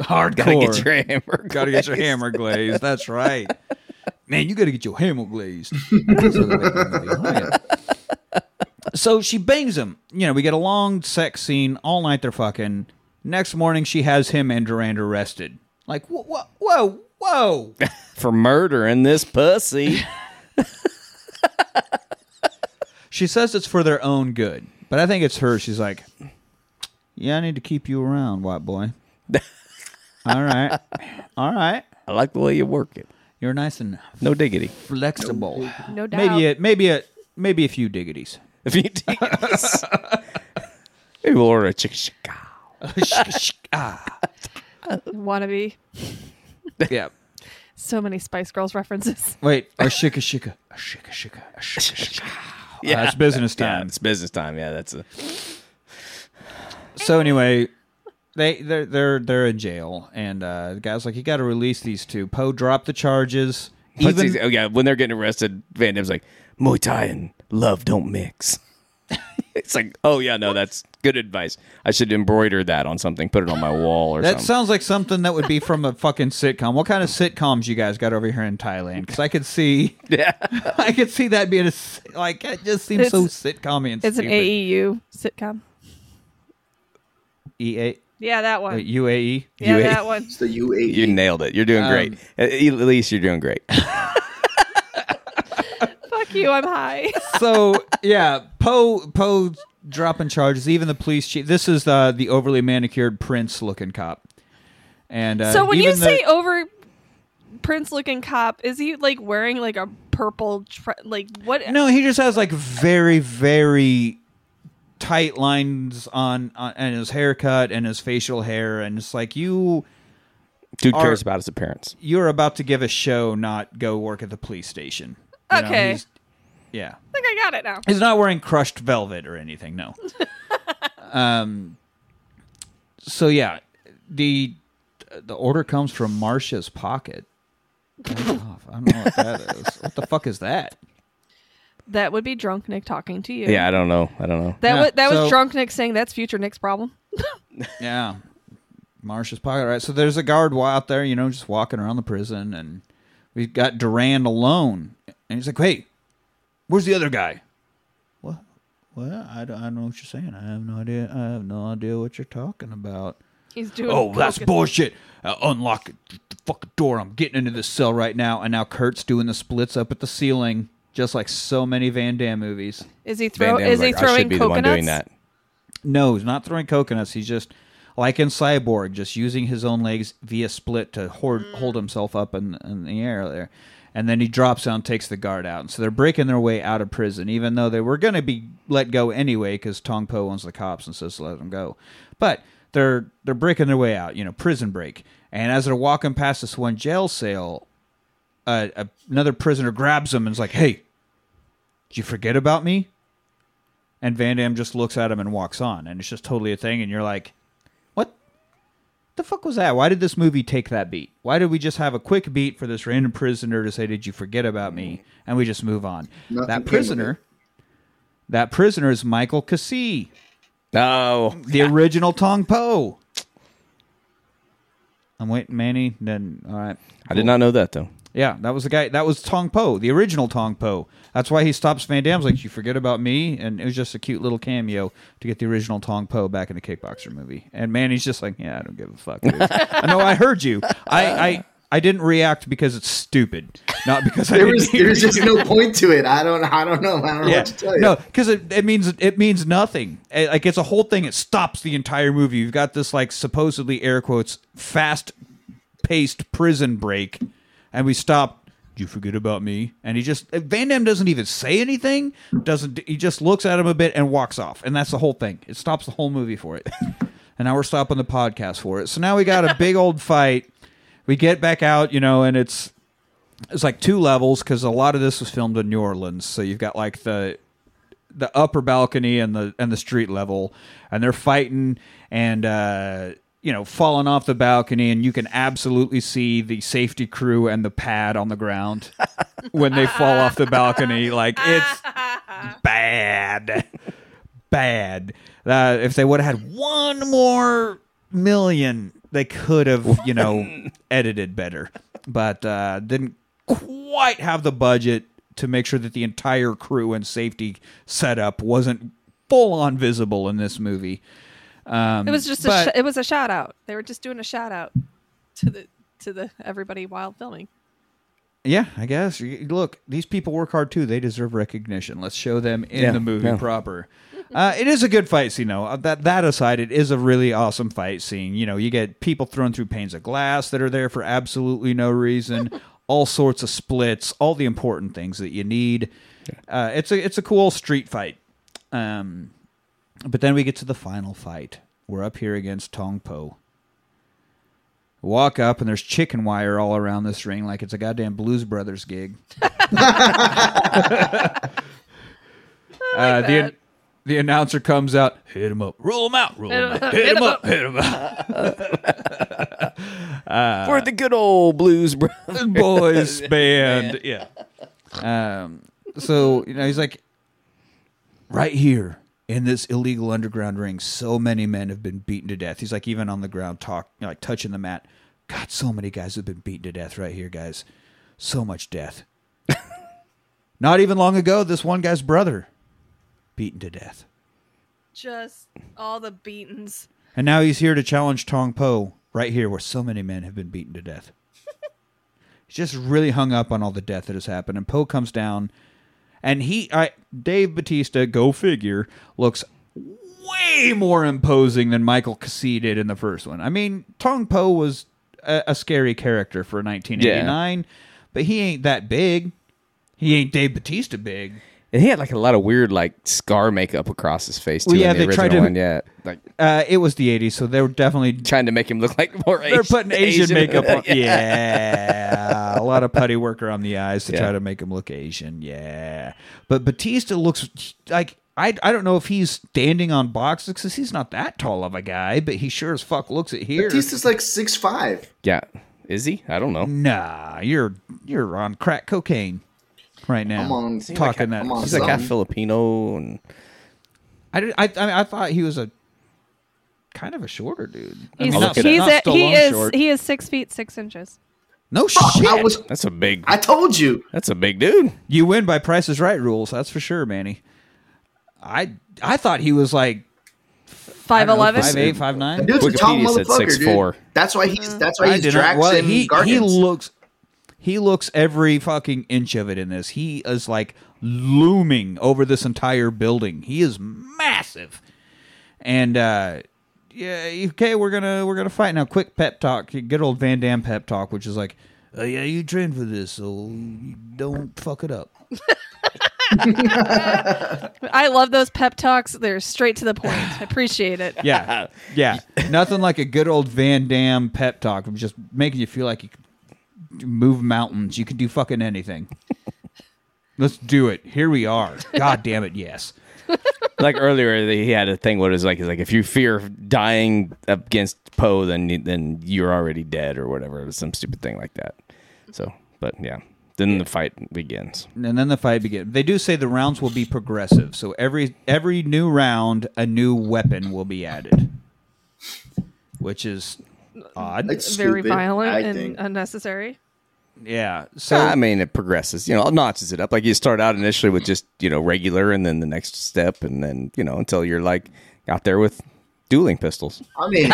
Hardcore. <laughs> Gotta get your hammer. Gotta get your hammer glazed. That's right. <laughs> Man, you gotta get your hammer glazed. <laughs> So, they make the movie. Yeah. So she bangs him. You know, we get a long sex scene. All night they're fucking. Next morning, she has him and Durand arrested. Like, whoa, whoa, whoa, whoa. for murdering this pussy. She says it's for their own good, but I think it's her. She's like, "Yeah, I need to keep you around, white boy." All right, all right. I like the way you work it. You're nice and No diggity. flexible. No doubt. Maybe a, maybe a maybe a few diggities. If you <laughs> maybe we'll order a chicken shika. ah, <laughs> Wannabe. yeah. So many Spice Girls references. Wait, a shika shika, a shika shika, a shika shika. Yeah, <laughs> Uh, it's business Yeah, time. it's business time. Yeah, that's a So anyway, they they're they're they're in jail, and uh, the guy's like, "You got to release these two. Po dropped the charges. What's Even these- oh yeah, when they're getting arrested, Van Damme's like Muay Thai and love don't mix. <laughs> it's like, oh yeah, no, that's good advice. I should embroider that on something, put it on my wall or that something. sounds like something that would be from a fucking sitcom. What kind of sitcoms you guys got over here in Thailand? Because I could see, <laughs> yeah, <laughs> I could see that being a s- like it just seems so It's- sitcom and It's an stupid. AEU sitcom. EA Yeah, that one. UAE. yeah, UAE. that one. It's the UAE. you nailed it. You're doing Um, great. At at least you're doing great. <laughs> Fuck you, I'm high. <laughs> so yeah, Po Po dropping charges. Even the police chief. This is uh, the overly manicured prince looking cop. And uh, so when you even the- say over prince looking cop, is he like wearing like a purple tr- like what no, he just has like very very tight lines on, on and his haircut and his facial hair, and it's like you Dude Are- cares about his appearance. you're about to give a show, not go work at the police station. You know, Okay. he's- yeah. I think I got it now. He's not wearing crushed velvet or anything. No. <laughs> um. So yeah, the the order comes from Marcia's pocket. Fuck off. I don't know what that is. What the fuck is that? That would be drunk Nick talking to you. Yeah, I don't know. I don't know. That Yeah, was that so- was drunk Nick saying that's future Nick's problem. <laughs> Yeah. Marcia's pocket, right? So there's a guard wa- out there, you know, just walking around the prison, and we've got Durand alone, and he's like, "Hey, where's the other guy?" What? What? I don't, I don't know what you're saying. I have no idea. I have no idea what you're talking about. He's doing Oh, that's coke- bullshit. Uh, unlock the fucking door. I'm getting into this cell right now. And now Kurt's doing the splits up at the ceiling, just like so many Van Damme movies. Is he Van throw Damme's is he like, I throwing should be the one coconuts? doing that. No, he's not throwing coconuts. He's just like in Cyborg, just using his own legs via split to hold, hold himself up in, in the air there. And then he drops down, takes the guard out. And so they're breaking their way out of prison, even though they were going to be let go anyway because Tong Po owns the cops and says to let them go. But they're they're breaking their way out, you know, prison break. And as they're walking past this one jail cell, uh, a, another prisoner grabs him and is like, "Hey, did you forget about me?" And Van Damme just looks at him and walks on, and it's just totally a thing. And you're like, "What the fuck was that? Why did this movie take that beat? Why did we just have a quick beat for this random prisoner to say, "Did you forget about me?" and we just move on? Nothing that prisoner, that prisoner is Michael Qissi, No. the original Tong Po. I'm waiting, Manny. Then all right. I did not know that though. Yeah, that was the guy. That was Tong Po, the original Tong Po. That's why he stops Van Damme's like, you forget about me, and it was just a cute little cameo to get the original Tong Po back in the Kickboxer movie. And Manny's just like, yeah, I don't give a fuck. dude." I know I heard you. I, I I didn't react because it's stupid, not because I There didn't was hear there's you. just no point to it. I don't I don't know. I don't know Yeah, what to tell you. no, because it, it means it means nothing. Eh, Like it's a whole thing. It stops the entire movie. You've got this like supposedly air quotes fast paced prison break, and we stop. Did you forget about me? And he just Van Damme doesn't even say anything. Doesn't he just looks at him a bit and walks off, and that's the whole thing. It stops the whole movie for it. <laughs> and now we're stopping the podcast for it. So now we got a big old <laughs> fight. We get back out, you know, and it's it's like two levels because a lot of this was filmed in New Orleans. So you've got like the the upper balcony and the and the street level, and they're fighting and uh, you know falling off the balcony, and you can absolutely see the safety crew and the pad on the ground <laughs> when they fall off the balcony. Like it's <laughs> bad, bad. Uh, if they would have had one more million, they could have you know <laughs> edited better, but uh, didn't quite have the budget to make sure that the entire crew and safety setup wasn't full on visible in this movie. Um, It was just but- a sh- it was a shout out. They were just doing a shout out to the to the everybody while filming. yeah, I guess. Look, these people work hard too. They deserve recognition. Let's show them in Yeah, the movie yeah. proper. Uh, it is a good fight scene, though. Uh, That that aside, it is a really awesome fight scene. You know, you get people thrown through panes of glass that are there for absolutely no reason. <laughs> all sorts of splits, all the important things that you need. Uh, it's a it's a cool street fight. Um, but then we get to the final fight. We're up here against Tong Po. Walk up and there's chicken wire all around this ring like it's a goddamn Blues Brothers gig. <laughs> <laughs> uh, the the announcer comes out, hit him up, roll him out, roll him out, hit him up, hit him up, <laughs> For the good old blues, bro. boys band, yeah. Um, so you know he's like, right here in this illegal underground ring, so many men have been beaten to death. He's like even on the ground, talk you know, like touching the mat. God, so many guys have been beaten to death right here, guys. So much death. <laughs> Not even long ago, this one guy's brother beaten to death. Just all the beatings. And now he's here to challenge Tong Po right here where so many men have been beaten to death. <laughs> he's just really hung up on all the death that has happened. And Po comes down and he I Dave Bautista, go figure, looks way more imposing than Michael Qissi did in the first one. I mean, Tong Po was a, a scary character for 1989, but he ain't that big. He ain't Dave Bautista big. And he had like a lot of weird like scar makeup across his face too. Well, yeah, in the they tried original to- one. Yeah, like Uh, it was the 80s, so they were definitely trying to make him look like more. Asian, they're Asian, putting Asian, makeup on. <laughs> yeah. Yeah. a lot of putty work around the eyes to Yeah. try to make him look Asian. Yeah, but Bautista looks like I. I don't know if he's standing on boxes because he's not that tall of a guy, but he sure as fuck looks it here. Bautista's like six five. Yeah. Is he? I don't know. Nah, you're you're on crack cocaine right now. I'm on- talking that. I'm on He's like half Some. Filipino and I, did, I, I, mean, I thought he was a kind of a shorter dude. I He's, mean, not- he's not a, he Stallone is short. he is six feet six inches. no shit. I was. that's a big. I told you. That's a big dude. You win by Price is Right rules. That's for sure, Manny. I I thought he was like Five eleven. five eight, five nine. Dude's a tall Wikipedia said motherfucker, 6'4". That's why he's. That's why I he's did not- Drax well, and he he Guardians. looks he looks every fucking inch of it in this. He is like looming over this entire building. He is massive, and uh, yeah, okay, we're gonna we're gonna fight now. Quick pep talk, good old Van Damme pep talk, which is like, oh yeah, you trained for this, so don't fuck it up. <laughs> I love those pep talks. They're straight to the point. I appreciate it. Yeah, yeah. <laughs> Nothing like a good old Van Damme pep talk of just making you feel like you can move mountains. You can do fucking anything. Let's do it. Here we are. God damn it, yes. like earlier, he had a thing. What is like? Is like if you fear dying against Po, then then you're already dead or whatever. Some stupid thing like that. So, but yeah, then the fight begins. And then the fight begins. They do say the rounds will be progressive, so every every new round, a new weapon will be added, which is odd. It's Very stupid, violent I and think. unnecessary. Yeah. So I mean, it progresses. You know, it notches it up. Like you start out initially with just you know regular, and then the next step, and then you know until you're like out there with dueling pistols. I mean,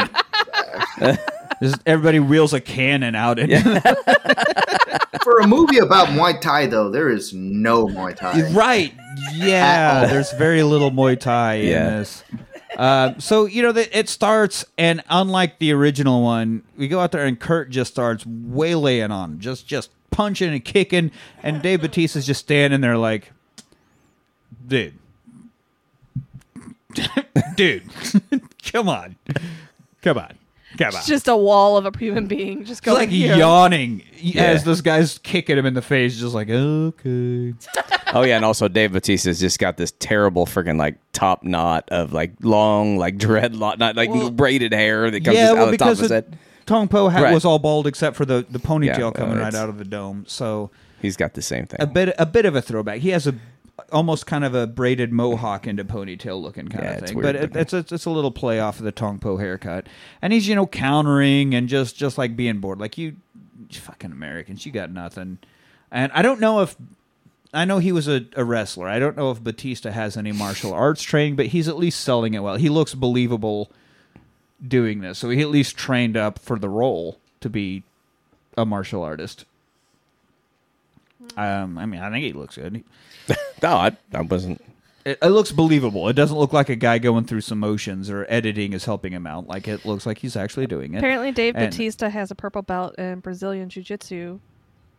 <laughs> <laughs> this, everybody wheels a cannon out, and <laughs> for a movie about Muay Thai, though, there is no Muay Thai. Right. Yeah. There's very little Muay Thai Yeah. in this. Uh, so you know that it starts, and unlike the original one, we go out there and Kurt just starts waylaying on, just just punching and kicking, and Dave Bautista's just standing there like, dude, <laughs> dude, <laughs> come on, come on. Come. It's just a wall of a human being just It's going like here. yawning Yeah. as this guy's kicking him in the face, just like, okay. Oh yeah, and also Dave Bautista's just got this terrible freaking like top knot of like long like dreadlock, not like Well- braided hair that comes yeah, out well, of the top of because his head. Tong Po hat Right. was all bald except for the, the ponytail Yeah, coming uh, right out of the dome. So He's got the same thing. a bit a bit of a throwback. He has a almost kind of a braided mohawk into ponytail looking kind Yeah, of it's thing. weird But it, it's, it's it's a little play off of the Tong Po haircut, and he's you know countering and just just like being bored. Like you, you fucking Americans, you got nothing. And I don't know if I know he was a, a wrestler. I don't know if Bautista has any martial arts training, but he's at least selling it well. He looks believable doing this, so he at least trained up for the role to be a martial artist. Um, I mean, I think he looks good. <laughs> no, I, I wasn't. It, it looks believable. It doesn't look like a guy going through some motions or editing is helping him out. Like it looks like he's actually doing it. Apparently, Dave And- Bautista has a purple belt in Brazilian Jiu Jitsu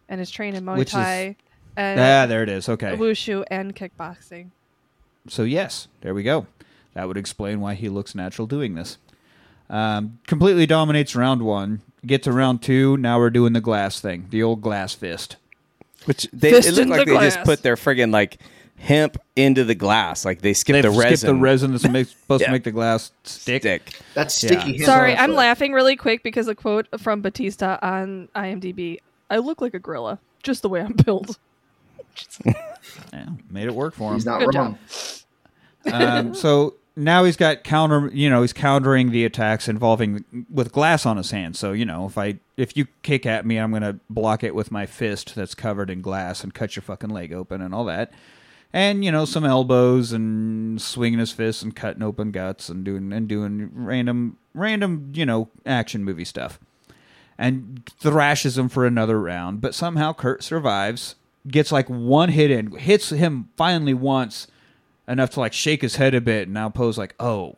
and is trained in Muay Which is- Thai and Ah, there it is. Okay. Wushu and kickboxing. So yes, there we go. That would explain why he looks natural doing this. Um, completely dominates round one. Get to round two. Now we're doing the glass thing, the old glass fist. Which they Fist it looked in like the they just glass. put their friggin' like hemp into the glass, like they skipped the resin. skipped the resin that's make, <laughs> supposed Yeah. to make the glass stick. stick. That's sticky. Yeah. Sorry, I'm foot. laughing really quick because a quote from Bautista on IMDb I look like a gorilla, just the way I'm built. <laughs> Yeah, made it work for him. He's not Good wrong. um, so now he's got counter you know he's countering the attacks involving with glass on his hand. So you know if i if you kick at me i'm gonna block it with my fist that's covered in glass and cut your fucking leg open and all that. And you know some elbows and swinging his fists and cutting open guts and doing and doing random random you know action movie stuff. And thrashes him for another round but somehow kurt survives gets like one hit in hits him finally once enough to like shake his head a bit and now Po's like, oh,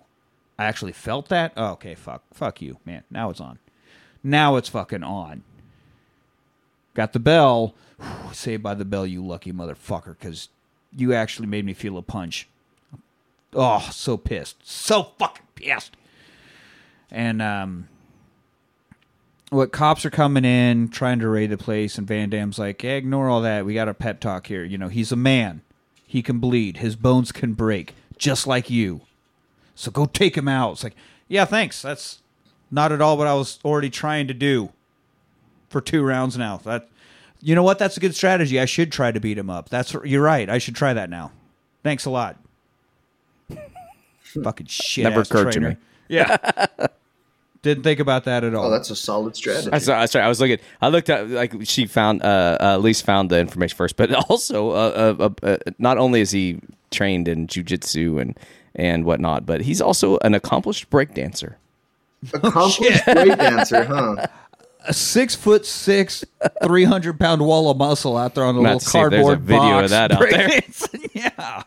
I actually felt that? Oh, okay, fuck. Fuck you, man. Now it's on. Now it's fucking on. Got the bell. Saved by the bell, you lucky motherfucker, because you actually made me feel a punch. Oh, so pissed. So fucking pissed. And um what cops are coming in, trying to raid the place, and Van Damme's like, yeah, ignore all that. We got a pep talk here. You know, he's a man. He can bleed. His bones can break, just like you. So go take him out. It's like, yeah, thanks. That's not at all what I was already trying to do for two rounds now. That, you know what? That's a good strategy. I should try to beat him up. That's you're right. I should try that now. Thanks a lot. <laughs> Fucking shit. Never occurred to me. Yeah. <laughs> Didn't think about that at all. Oh, that's a solid strategy. I saw, sorry, I was looking. I looked at like she found uh, uh Elise found the information first, but <laughs> also uh, uh, uh, uh, not only is he trained in jujitsu and and whatnot, but he's also an accomplished breakdancer. Accomplished <laughs> breakdancer, huh? a six foot six, three hundred pound wall of muscle out there on a I'm little about to see if there's a cardboard video of box. that out there. <laughs> Yeah,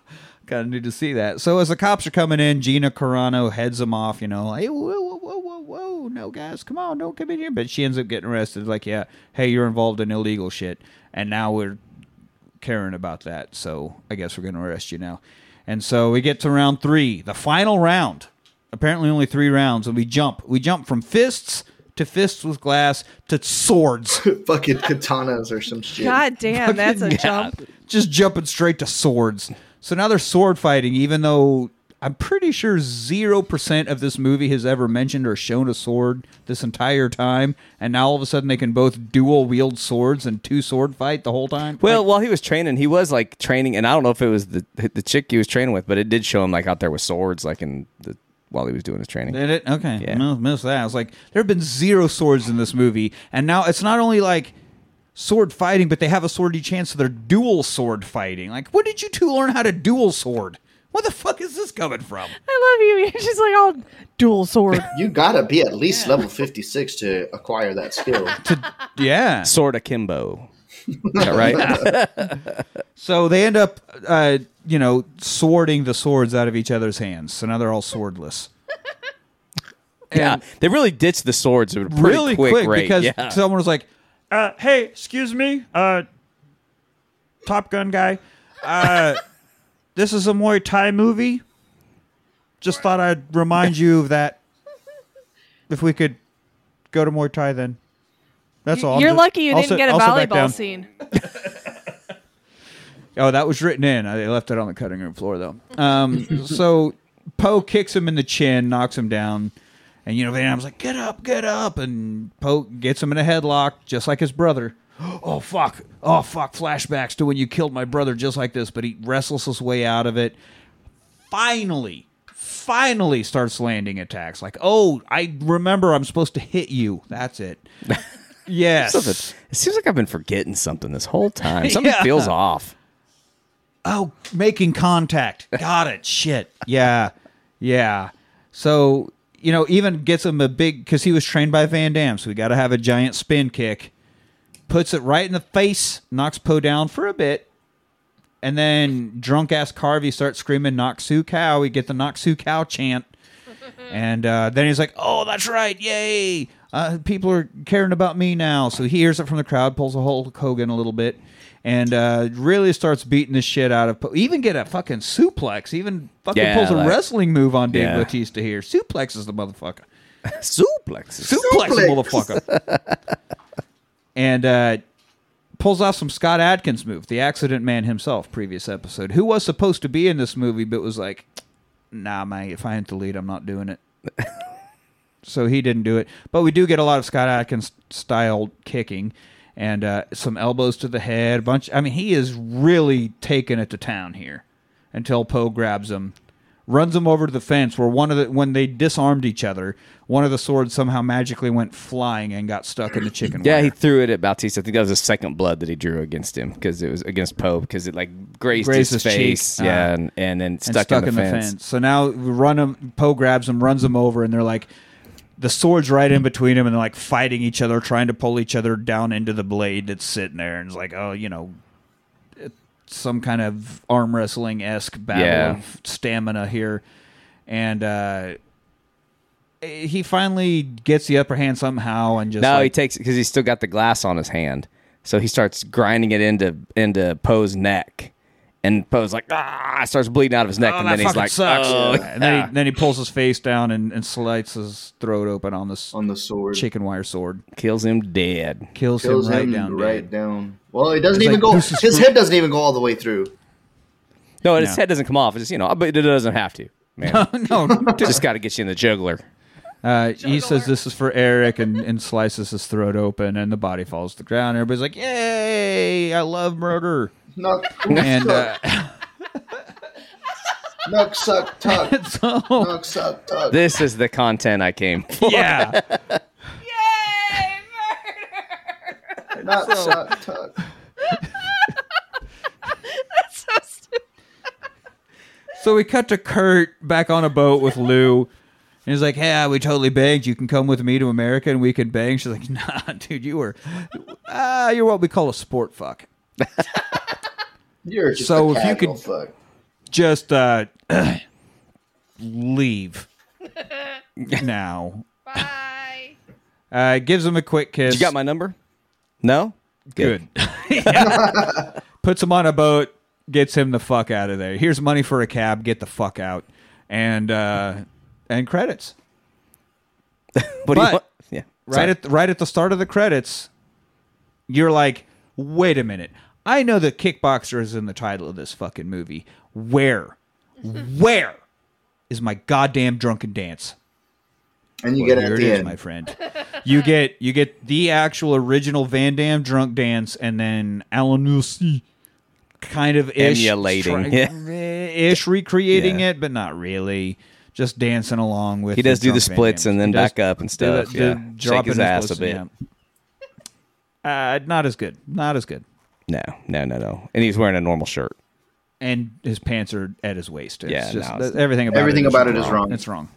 kind of need to see that. So as the cops are coming in, Gina Carano heads them off. You know, hey, whoa, whoa, whoa, whoa, whoa, no, guys, come on, don't come in here. But she ends up getting arrested. Like, yeah, hey, you're involved in illegal shit, and now we're caring about that. So I guess we're going to arrest you now. And so we get to round three, the final round. Apparently, only three rounds, and we jump. We jump from fists to fists with glass to swords. <laughs> Fucking katanas or some shit. God damn, that's a jump. Just jumping straight to swords. So now they're sword fighting, even though I'm pretty sure zero percent of this movie has ever mentioned or shown a sword this entire time, and now all of a sudden they can both dual wield swords and two sword fight the whole time. Well, while he was training, he was like training, and I don't know if it was the the chick he was training with, but it did show him like out there with swords, like in the while he was doing his training. Did it? Okay. Yeah. Missed that. I was like, there have been zero swords in this movie, and now it's not only like sword fighting, but they have a sword each hand, so they're dual sword fighting. Like, when did you two learn how to dual sword? Where the fuck is this coming from? I love you. You're <laughs> like all dual sword. You gotta be at least level 56 to acquire that skill. <laughs> Yeah. Sword akimbo. Is that right? <laughs> So they end up, uh, you know, swording the swords out of each other's hands. So now they're all swordless. yeah, And- they really ditched the swords at a pretty really quick, quick, rate. because yeah. someone was like, uh, "Hey, excuse me, uh, Top Gun guy, uh, <laughs> this is a Muay Thai movie. Just thought I'd remind you of that. If we could go to Muay Thai then. That's all. I'm You're just- lucky you I'll didn't sit- get a I'll sit back volleyball down. scene. <laughs> Oh, that was written in. They left it on the cutting room floor though. Um, <laughs> so Po kicks him in the chin, knocks him down, and you know Van Damme's like, "Get up, get up!" And Po gets him in a headlock, just like his brother. <gasps> Oh fuck! Oh fuck! Flashbacks to when you killed my brother, just like this. But he wrestles his way out of it. Finally, finally starts landing attacks. Like, oh, I remember I'm supposed to hit you. That's it. <laughs> Yes. Something. It seems like I've been forgetting something this whole time. <laughs> Something Yeah. feels off. Oh, making contact. Got it. Shit. Yeah. Yeah. So, you know, even gets him a big, because he was trained by Van Damme, so we got to have a giant spin kick. Puts it right in the face, knocks Po down for a bit. And then drunk ass Kavi starts screaming, Knock Sue Cow. We get the Knock Sue Cow chant. <laughs> And uh, then he's like, "Oh, that's right! Yay! Uh, people are caring about me now." So he hears it from the crowd, pulls a Hulk Hogan a little bit, and uh, really starts beating the shit out of. Even get a fucking suplex. Even fucking Yeah, pulls a like- wrestling move on Dave Yeah. Bautista here. Suplexes the motherfucker. <laughs> Suplexes. Suplex the Suplex. motherfucker. <laughs> and uh, pulls off some Scott Adkins move, the accident man himself, previous episode, who was supposed to be in this movie, but was like, nah, man, if I ain't the lead, I'm not doing it. <laughs> so he didn't do it. But we do get a lot of Scott Adkins style kicking and uh, some elbows to the head. A bunch. I mean, he is really taking it to town here until Po grabs him, runs him over to the fence where one of the when they disarmed each other, one of the swords somehow magically went flying and got stuck in the chicken. Yeah, wire. he threw it at Bautista. I think that was the second blood that he drew against him because it was against Po because it like grazed, Grazed his, his cheek. face. Uh, yeah, and, and then and stuck, in, the, fence. So now run him. Po grabs him, runs him over, and they're like, the sword's right in between them, and they're like fighting each other, trying to pull each other down into the blade that's sitting there. And it's like, oh, you know, some kind of arm wrestling esque battle Yeah. of stamina here, and uh, he finally gets the upper hand somehow, and just No, he takes it because he's still got the glass on his hand. So he starts grinding it into into Po's neck, and Po's like ah, starts bleeding out of his neck, Oh, and then he's like, sucks. oh, and then he, then he pulls his face down and, and slits his throat open on this on the sword. chicken wire sword. kills him dead. Kills, Kills him right him down. right dead. down. Well, it doesn't It's even like, go. His head doesn't even go all the way through. No, his No. head doesn't come off. It's just you know, but it doesn't have to. Man, <laughs> no, <laughs> just got to get you in the juggler. uh, he says this is for Eric and, and slices his throat open, and the body falls to the ground. Everybody's like, "Yay! I love murder!" Knock, <laughs> And uh, knock, suck, tuck. so, Knock, suck, tuck. This is the content I came for. yeah, <laughs> Yay! Murder! Knock, suck, tuck. That's so stupid. so we cut to Kurt back on a boat with Lou. And he's like, "Yeah, we totally banged. You can come with me to America, and we can bang." She's like, <laughs> "Nah, dude, you were, ah, you're what we call a sport fuck. You're just So a if you casual could- fuck. Just uh, <clears throat> leave <laughs> now." Bye. Uh, gives him a quick kiss. You got my number? No. good. <laughs> Yeah. Puts him on a boat, gets him the fuck out of there. Here's money for a cab. Get the fuck out, and uh, and credits. <laughs> What do But- you want? Yeah. Right Sorry. at right at the start of the credits, you're like, wait a minute. I know the kickboxer is in the title of this fucking movie. Where, where is my goddamn drunken dance? And you Well, get it here at it the is, my friend. You get you get the actual original Van Damme drunk dance, and then Alain Moussi kind of ish Emulating, try- ish recreating Yeah. it, but not really. Just dancing along with. He does do the splits and then He back up and do stuff. the- the yeah. drop Shake his in ass a bit. yeah. Uh, not as good. Not as good. No, no, no, no. And he's wearing a normal shirt. And his pants are at his waist. It's Yeah, just, no, it's- everything about Everything it is about wrong. it is wrong. It's wrong.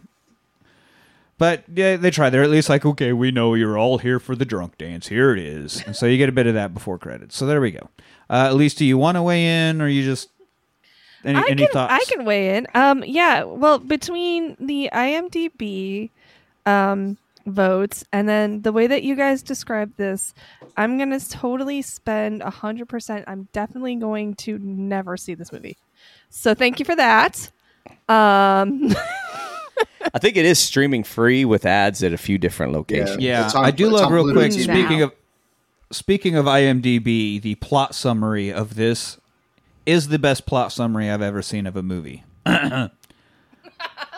But yeah, they try. They're at least like, okay, we know you're all here for the drunk dance. Here it is. And so you get a bit of that before credits. So there we go. Uh, at least, do you want to weigh in, or you just any, I any can thoughts? I can weigh in. Um, yeah. Well, between the IMDb um, votes and then the way that you guys describe this, I'm gonna totally spend a hundred percent. I'm definitely going to never see this movie. So thank you for that. Um, <laughs> I think it is streaming free with ads at a few different locations. Yeah, It's on- I do love real quick. TV. Speaking Now. of speaking of IMDb, the plot summary of this is the best plot summary I've ever seen of a movie. <clears throat> a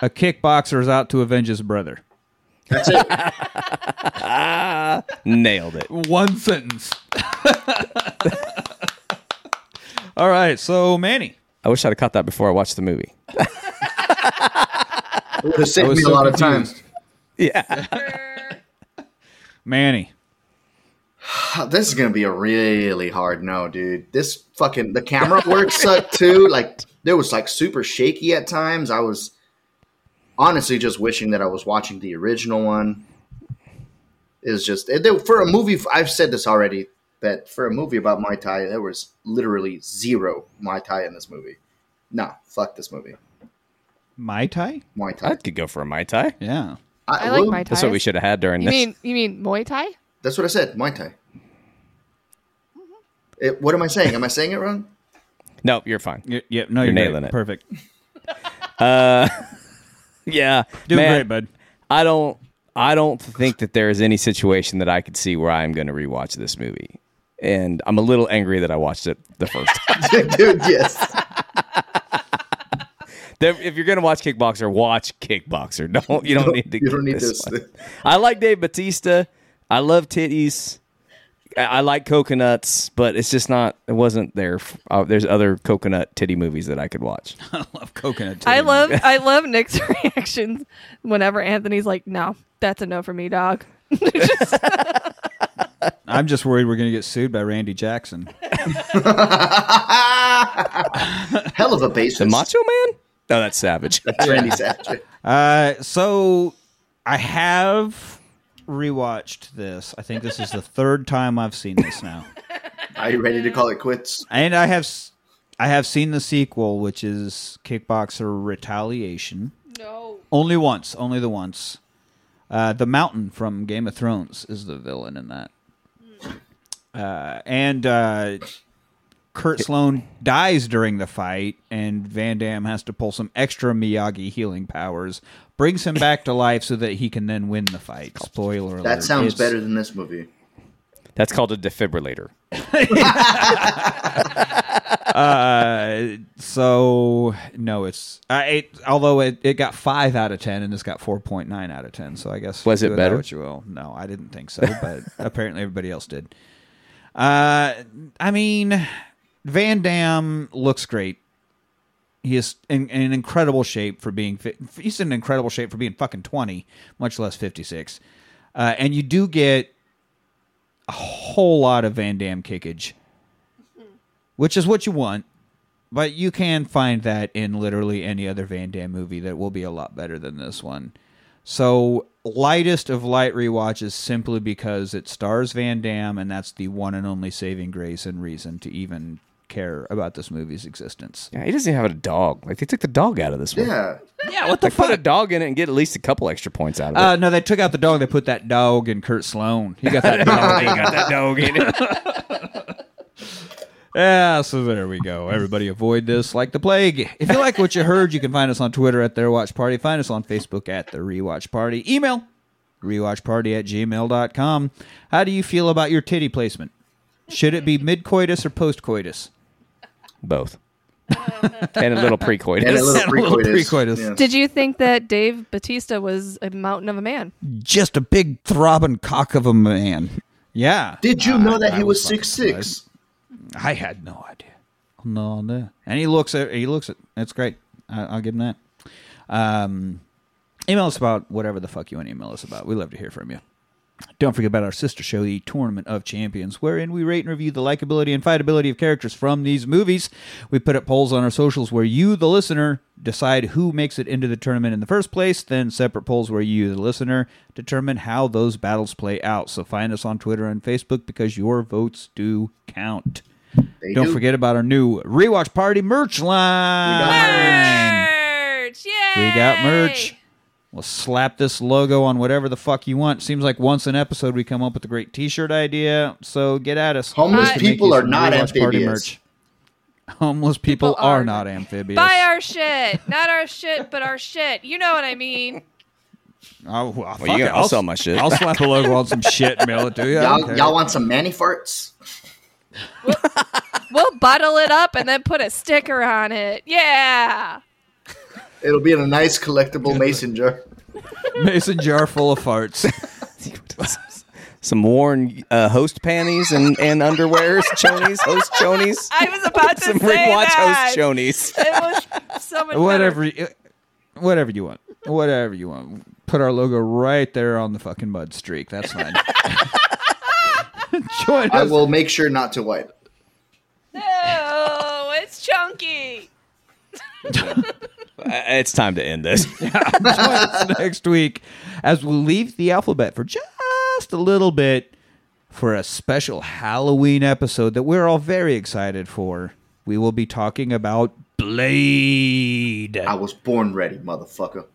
kickboxer is out to avenge his brother. That's it. <laughs> Nailed it. One sentence. <laughs> All right, so Manny. I wish I'd have caught that before I watched the movie. <laughs> It would have saved was me so a lot of confused. time. Yeah. Manny. <sighs> This is gonna be a really hard no, dude. This fucking the camera work sucked too. Like there was like super shaky at times. I was honestly just wishing that I was watching the original one. Is just it, for a movie. I've said this already that for a movie about Muay Thai, there was literally zero Muay Thai in this movie. No, fuck this movie. Mai Tai? Muay Thai. I could go for a Mai Tai. Yeah. I like will- my That's what we should have had during You this. mean you mean Muay Thai? That's what I said. Muay Thai. It, what am I saying? Am I saying it wrong? <laughs> no, you're fine. Y- yeah, no, You're you're, nailing great. it. Perfect. Uh, <laughs> Yeah, Doing man, great, bud. I don't. I don't think that there is any situation that I could see where I'm going to rewatch this movie, and I'm a little angry that I watched it the first <laughs> time. Dude, yes. <laughs> If you're going to watch Kickboxer, watch Kickboxer. <laughs> Don't you don't need to. You don't need this. this. one. I like Dave Bautista. I love titties. I, I like coconuts, but it's just not. It wasn't there. Uh, there's other coconut titty movies that I could watch. <laughs> I love coconut. I titty. love I love Nick's <laughs> reactions whenever Anthony's like, "No, that's a no for me, dog." <laughs> I'm just worried we're going to get sued by Randy Jackson. Hell of a basis. The Macho Man? No, that's Savage. That's Randy Savage. Uh, so I have rewatched this. I think this is the third time I've seen this now, <laughs> Are you ready to call it quits? and I have s- I have seen the sequel, which is Kickboxer Retaliation. No. Only once, only the once. Uh, the Mountain from Game of Thrones is the villain in that. Uh, and uh, Kurt Sloane dies during the fight, and Van Damme has to pull some extra Miyagi healing powers, brings him back to life so that he can then win the fight. Spoiler alert. That sounds It's- better than this movie. That's called a defibrillator. <laughs> Uh, so no, it's uh, it, although it, it got five out of ten, and this got four point nine out of ten. So I guess Was it do with that better? What you will. No, I didn't think so, but <laughs> apparently everybody else did. Uh, I mean, Van Damme looks great. He is in, in incredible shape for being. fi- He's in incredible shape for being fucking twenty, much less fifty six. Uh, and you do get a whole lot of Van Damme kickage which is what you want. But you can find that in literally any other Van Damme movie that will be a lot better than this one. So, lightest of light rewatches simply because it stars Van Damme, and that's the one and only saving grace and reason to even care about this movie's existence. Yeah, he doesn't even have a dog. Like they took the dog out of this one. Yeah. Yeah, what the Like put a dog in it and get at least a couple extra points out of it. Uh, no, they took out the dog. They put that dog in Kurt Sloane. He got that dog. he got that dog in it. <laughs> Yeah, so there we go. Everybody avoid this like the plague. If you like what you heard, you can find us on Twitter at The Rewatch Party. Find us on Facebook at The Rewatch Party. Email rewatchparty at gmail.com. How do you feel about your titty placement? Should it be mid coitus or post coitus? Both. and a little pre-coitus. And a little <laughs> And a little pre-coitus. pre-coitus. Yeah. Did you think that Dave Bautista was a mountain of a man? Just a big throbbing cock of a man. Yeah. Did you I- know that I he was fucking six six? I had no idea. No idea. And he looks at he looks at it's great. I, I'll give him that. Um, email us about whatever the fuck you want to email us about. We love to hear from you. Don't forget about our sister show, the Tournament of Champions, wherein we rate and review the likability and fightability of characters from these movies. We put up polls on our socials where you, the listener, decide who makes it into the tournament in the first place, then separate polls where you, the listener, determine how those battles play out. So find us on Twitter and Facebook because your votes do count. They Don't do. forget about our new Rewatch Party merch line. Merch! Yay! We got merch. We'll slap this logo on whatever the fuck you want. Seems like once an episode we come up with a great T-shirt idea. So get at us. Homeless We people are some not Rewatch Party amphibious. <laughs> Homeless people, People are, are. not amphibious. Buy our shit, not our shit, but our shit. You know what I mean? Oh, well, fuck you it. gotta- I'll sell my shit. I'll slap a logo on some shit and mail it to you. Don't Y'all, care. y'all want some manny farts? We'll bottle it up and then put a sticker on it. Yeah. It'll be in a nice collectible mason jar. <laughs> Mason jar full of farts. <laughs> Some worn uh, host panties and, and underwears, chonies, host chonies. I was about to Some say Rick Watch that. host chonies. <laughs> It was so much whatever, better. you- whatever you want. Whatever you want. Put our logo right there on the fucking mud streak. That's fine. Join I us. will make sure not to wipe. No, it's chunky. Uh, It's time to end this. <laughs> <laughs> Next week as we leave the alphabet for just a little bit for a special Halloween episode that we're all very excited for. We will be talking about Blade. I was born ready, motherfucker.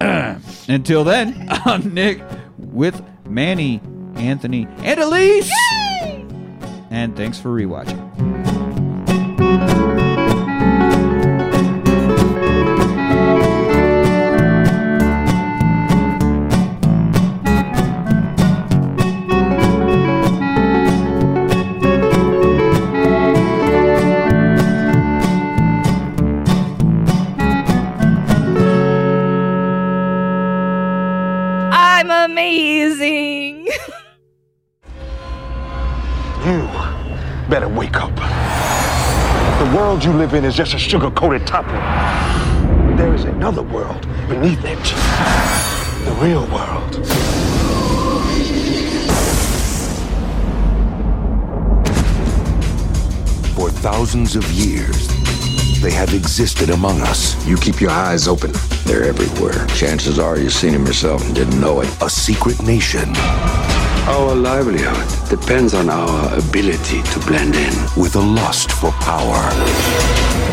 <clears throat> Until then, <laughs> I'm Nick with Manny, Anthony, and Elise. And thanks for rewatching. Live in is just a sugar coated topping. There is another world beneath it. The real world. For thousands of years, they have existed among us. You keep your eyes open. They're everywhere. Chances are you've seen them yourself and didn't know it. A secret nation Our livelihood depends on our ability to blend in. with a lust for power.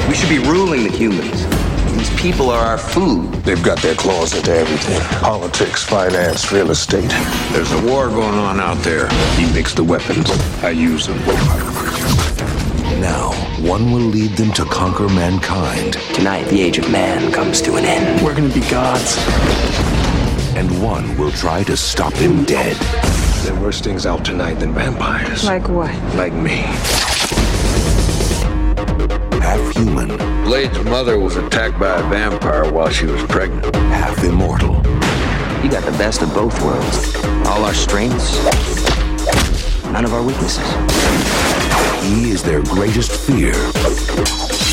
We should be ruling the humans. These people are our food. They've got their claws into everything politics, finance, real estate. There's a war going on out there. He makes the weapons, I use them. Now, one will lead them to conquer mankind, Tonight, the age of man comes to an end. We're gonna be gods. and one will try to stop him dead. There are worse things out tonight than vampires. Like what? Like me. Half human, Blade's mother was attacked by a vampire while she was pregnant. half immortal. You got the best of both worlds. All our strengths, none of our weaknesses. He is their greatest fear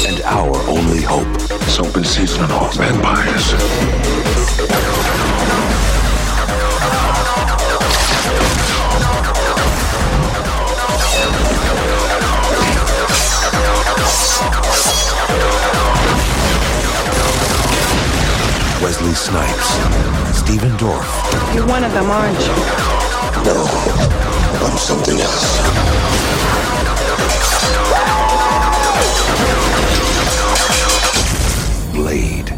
and our only hope. It's open season on all vampires. Wesley Snipes, Stephen Dorff, You're one of them, aren't you? No, I'm something else. Blade.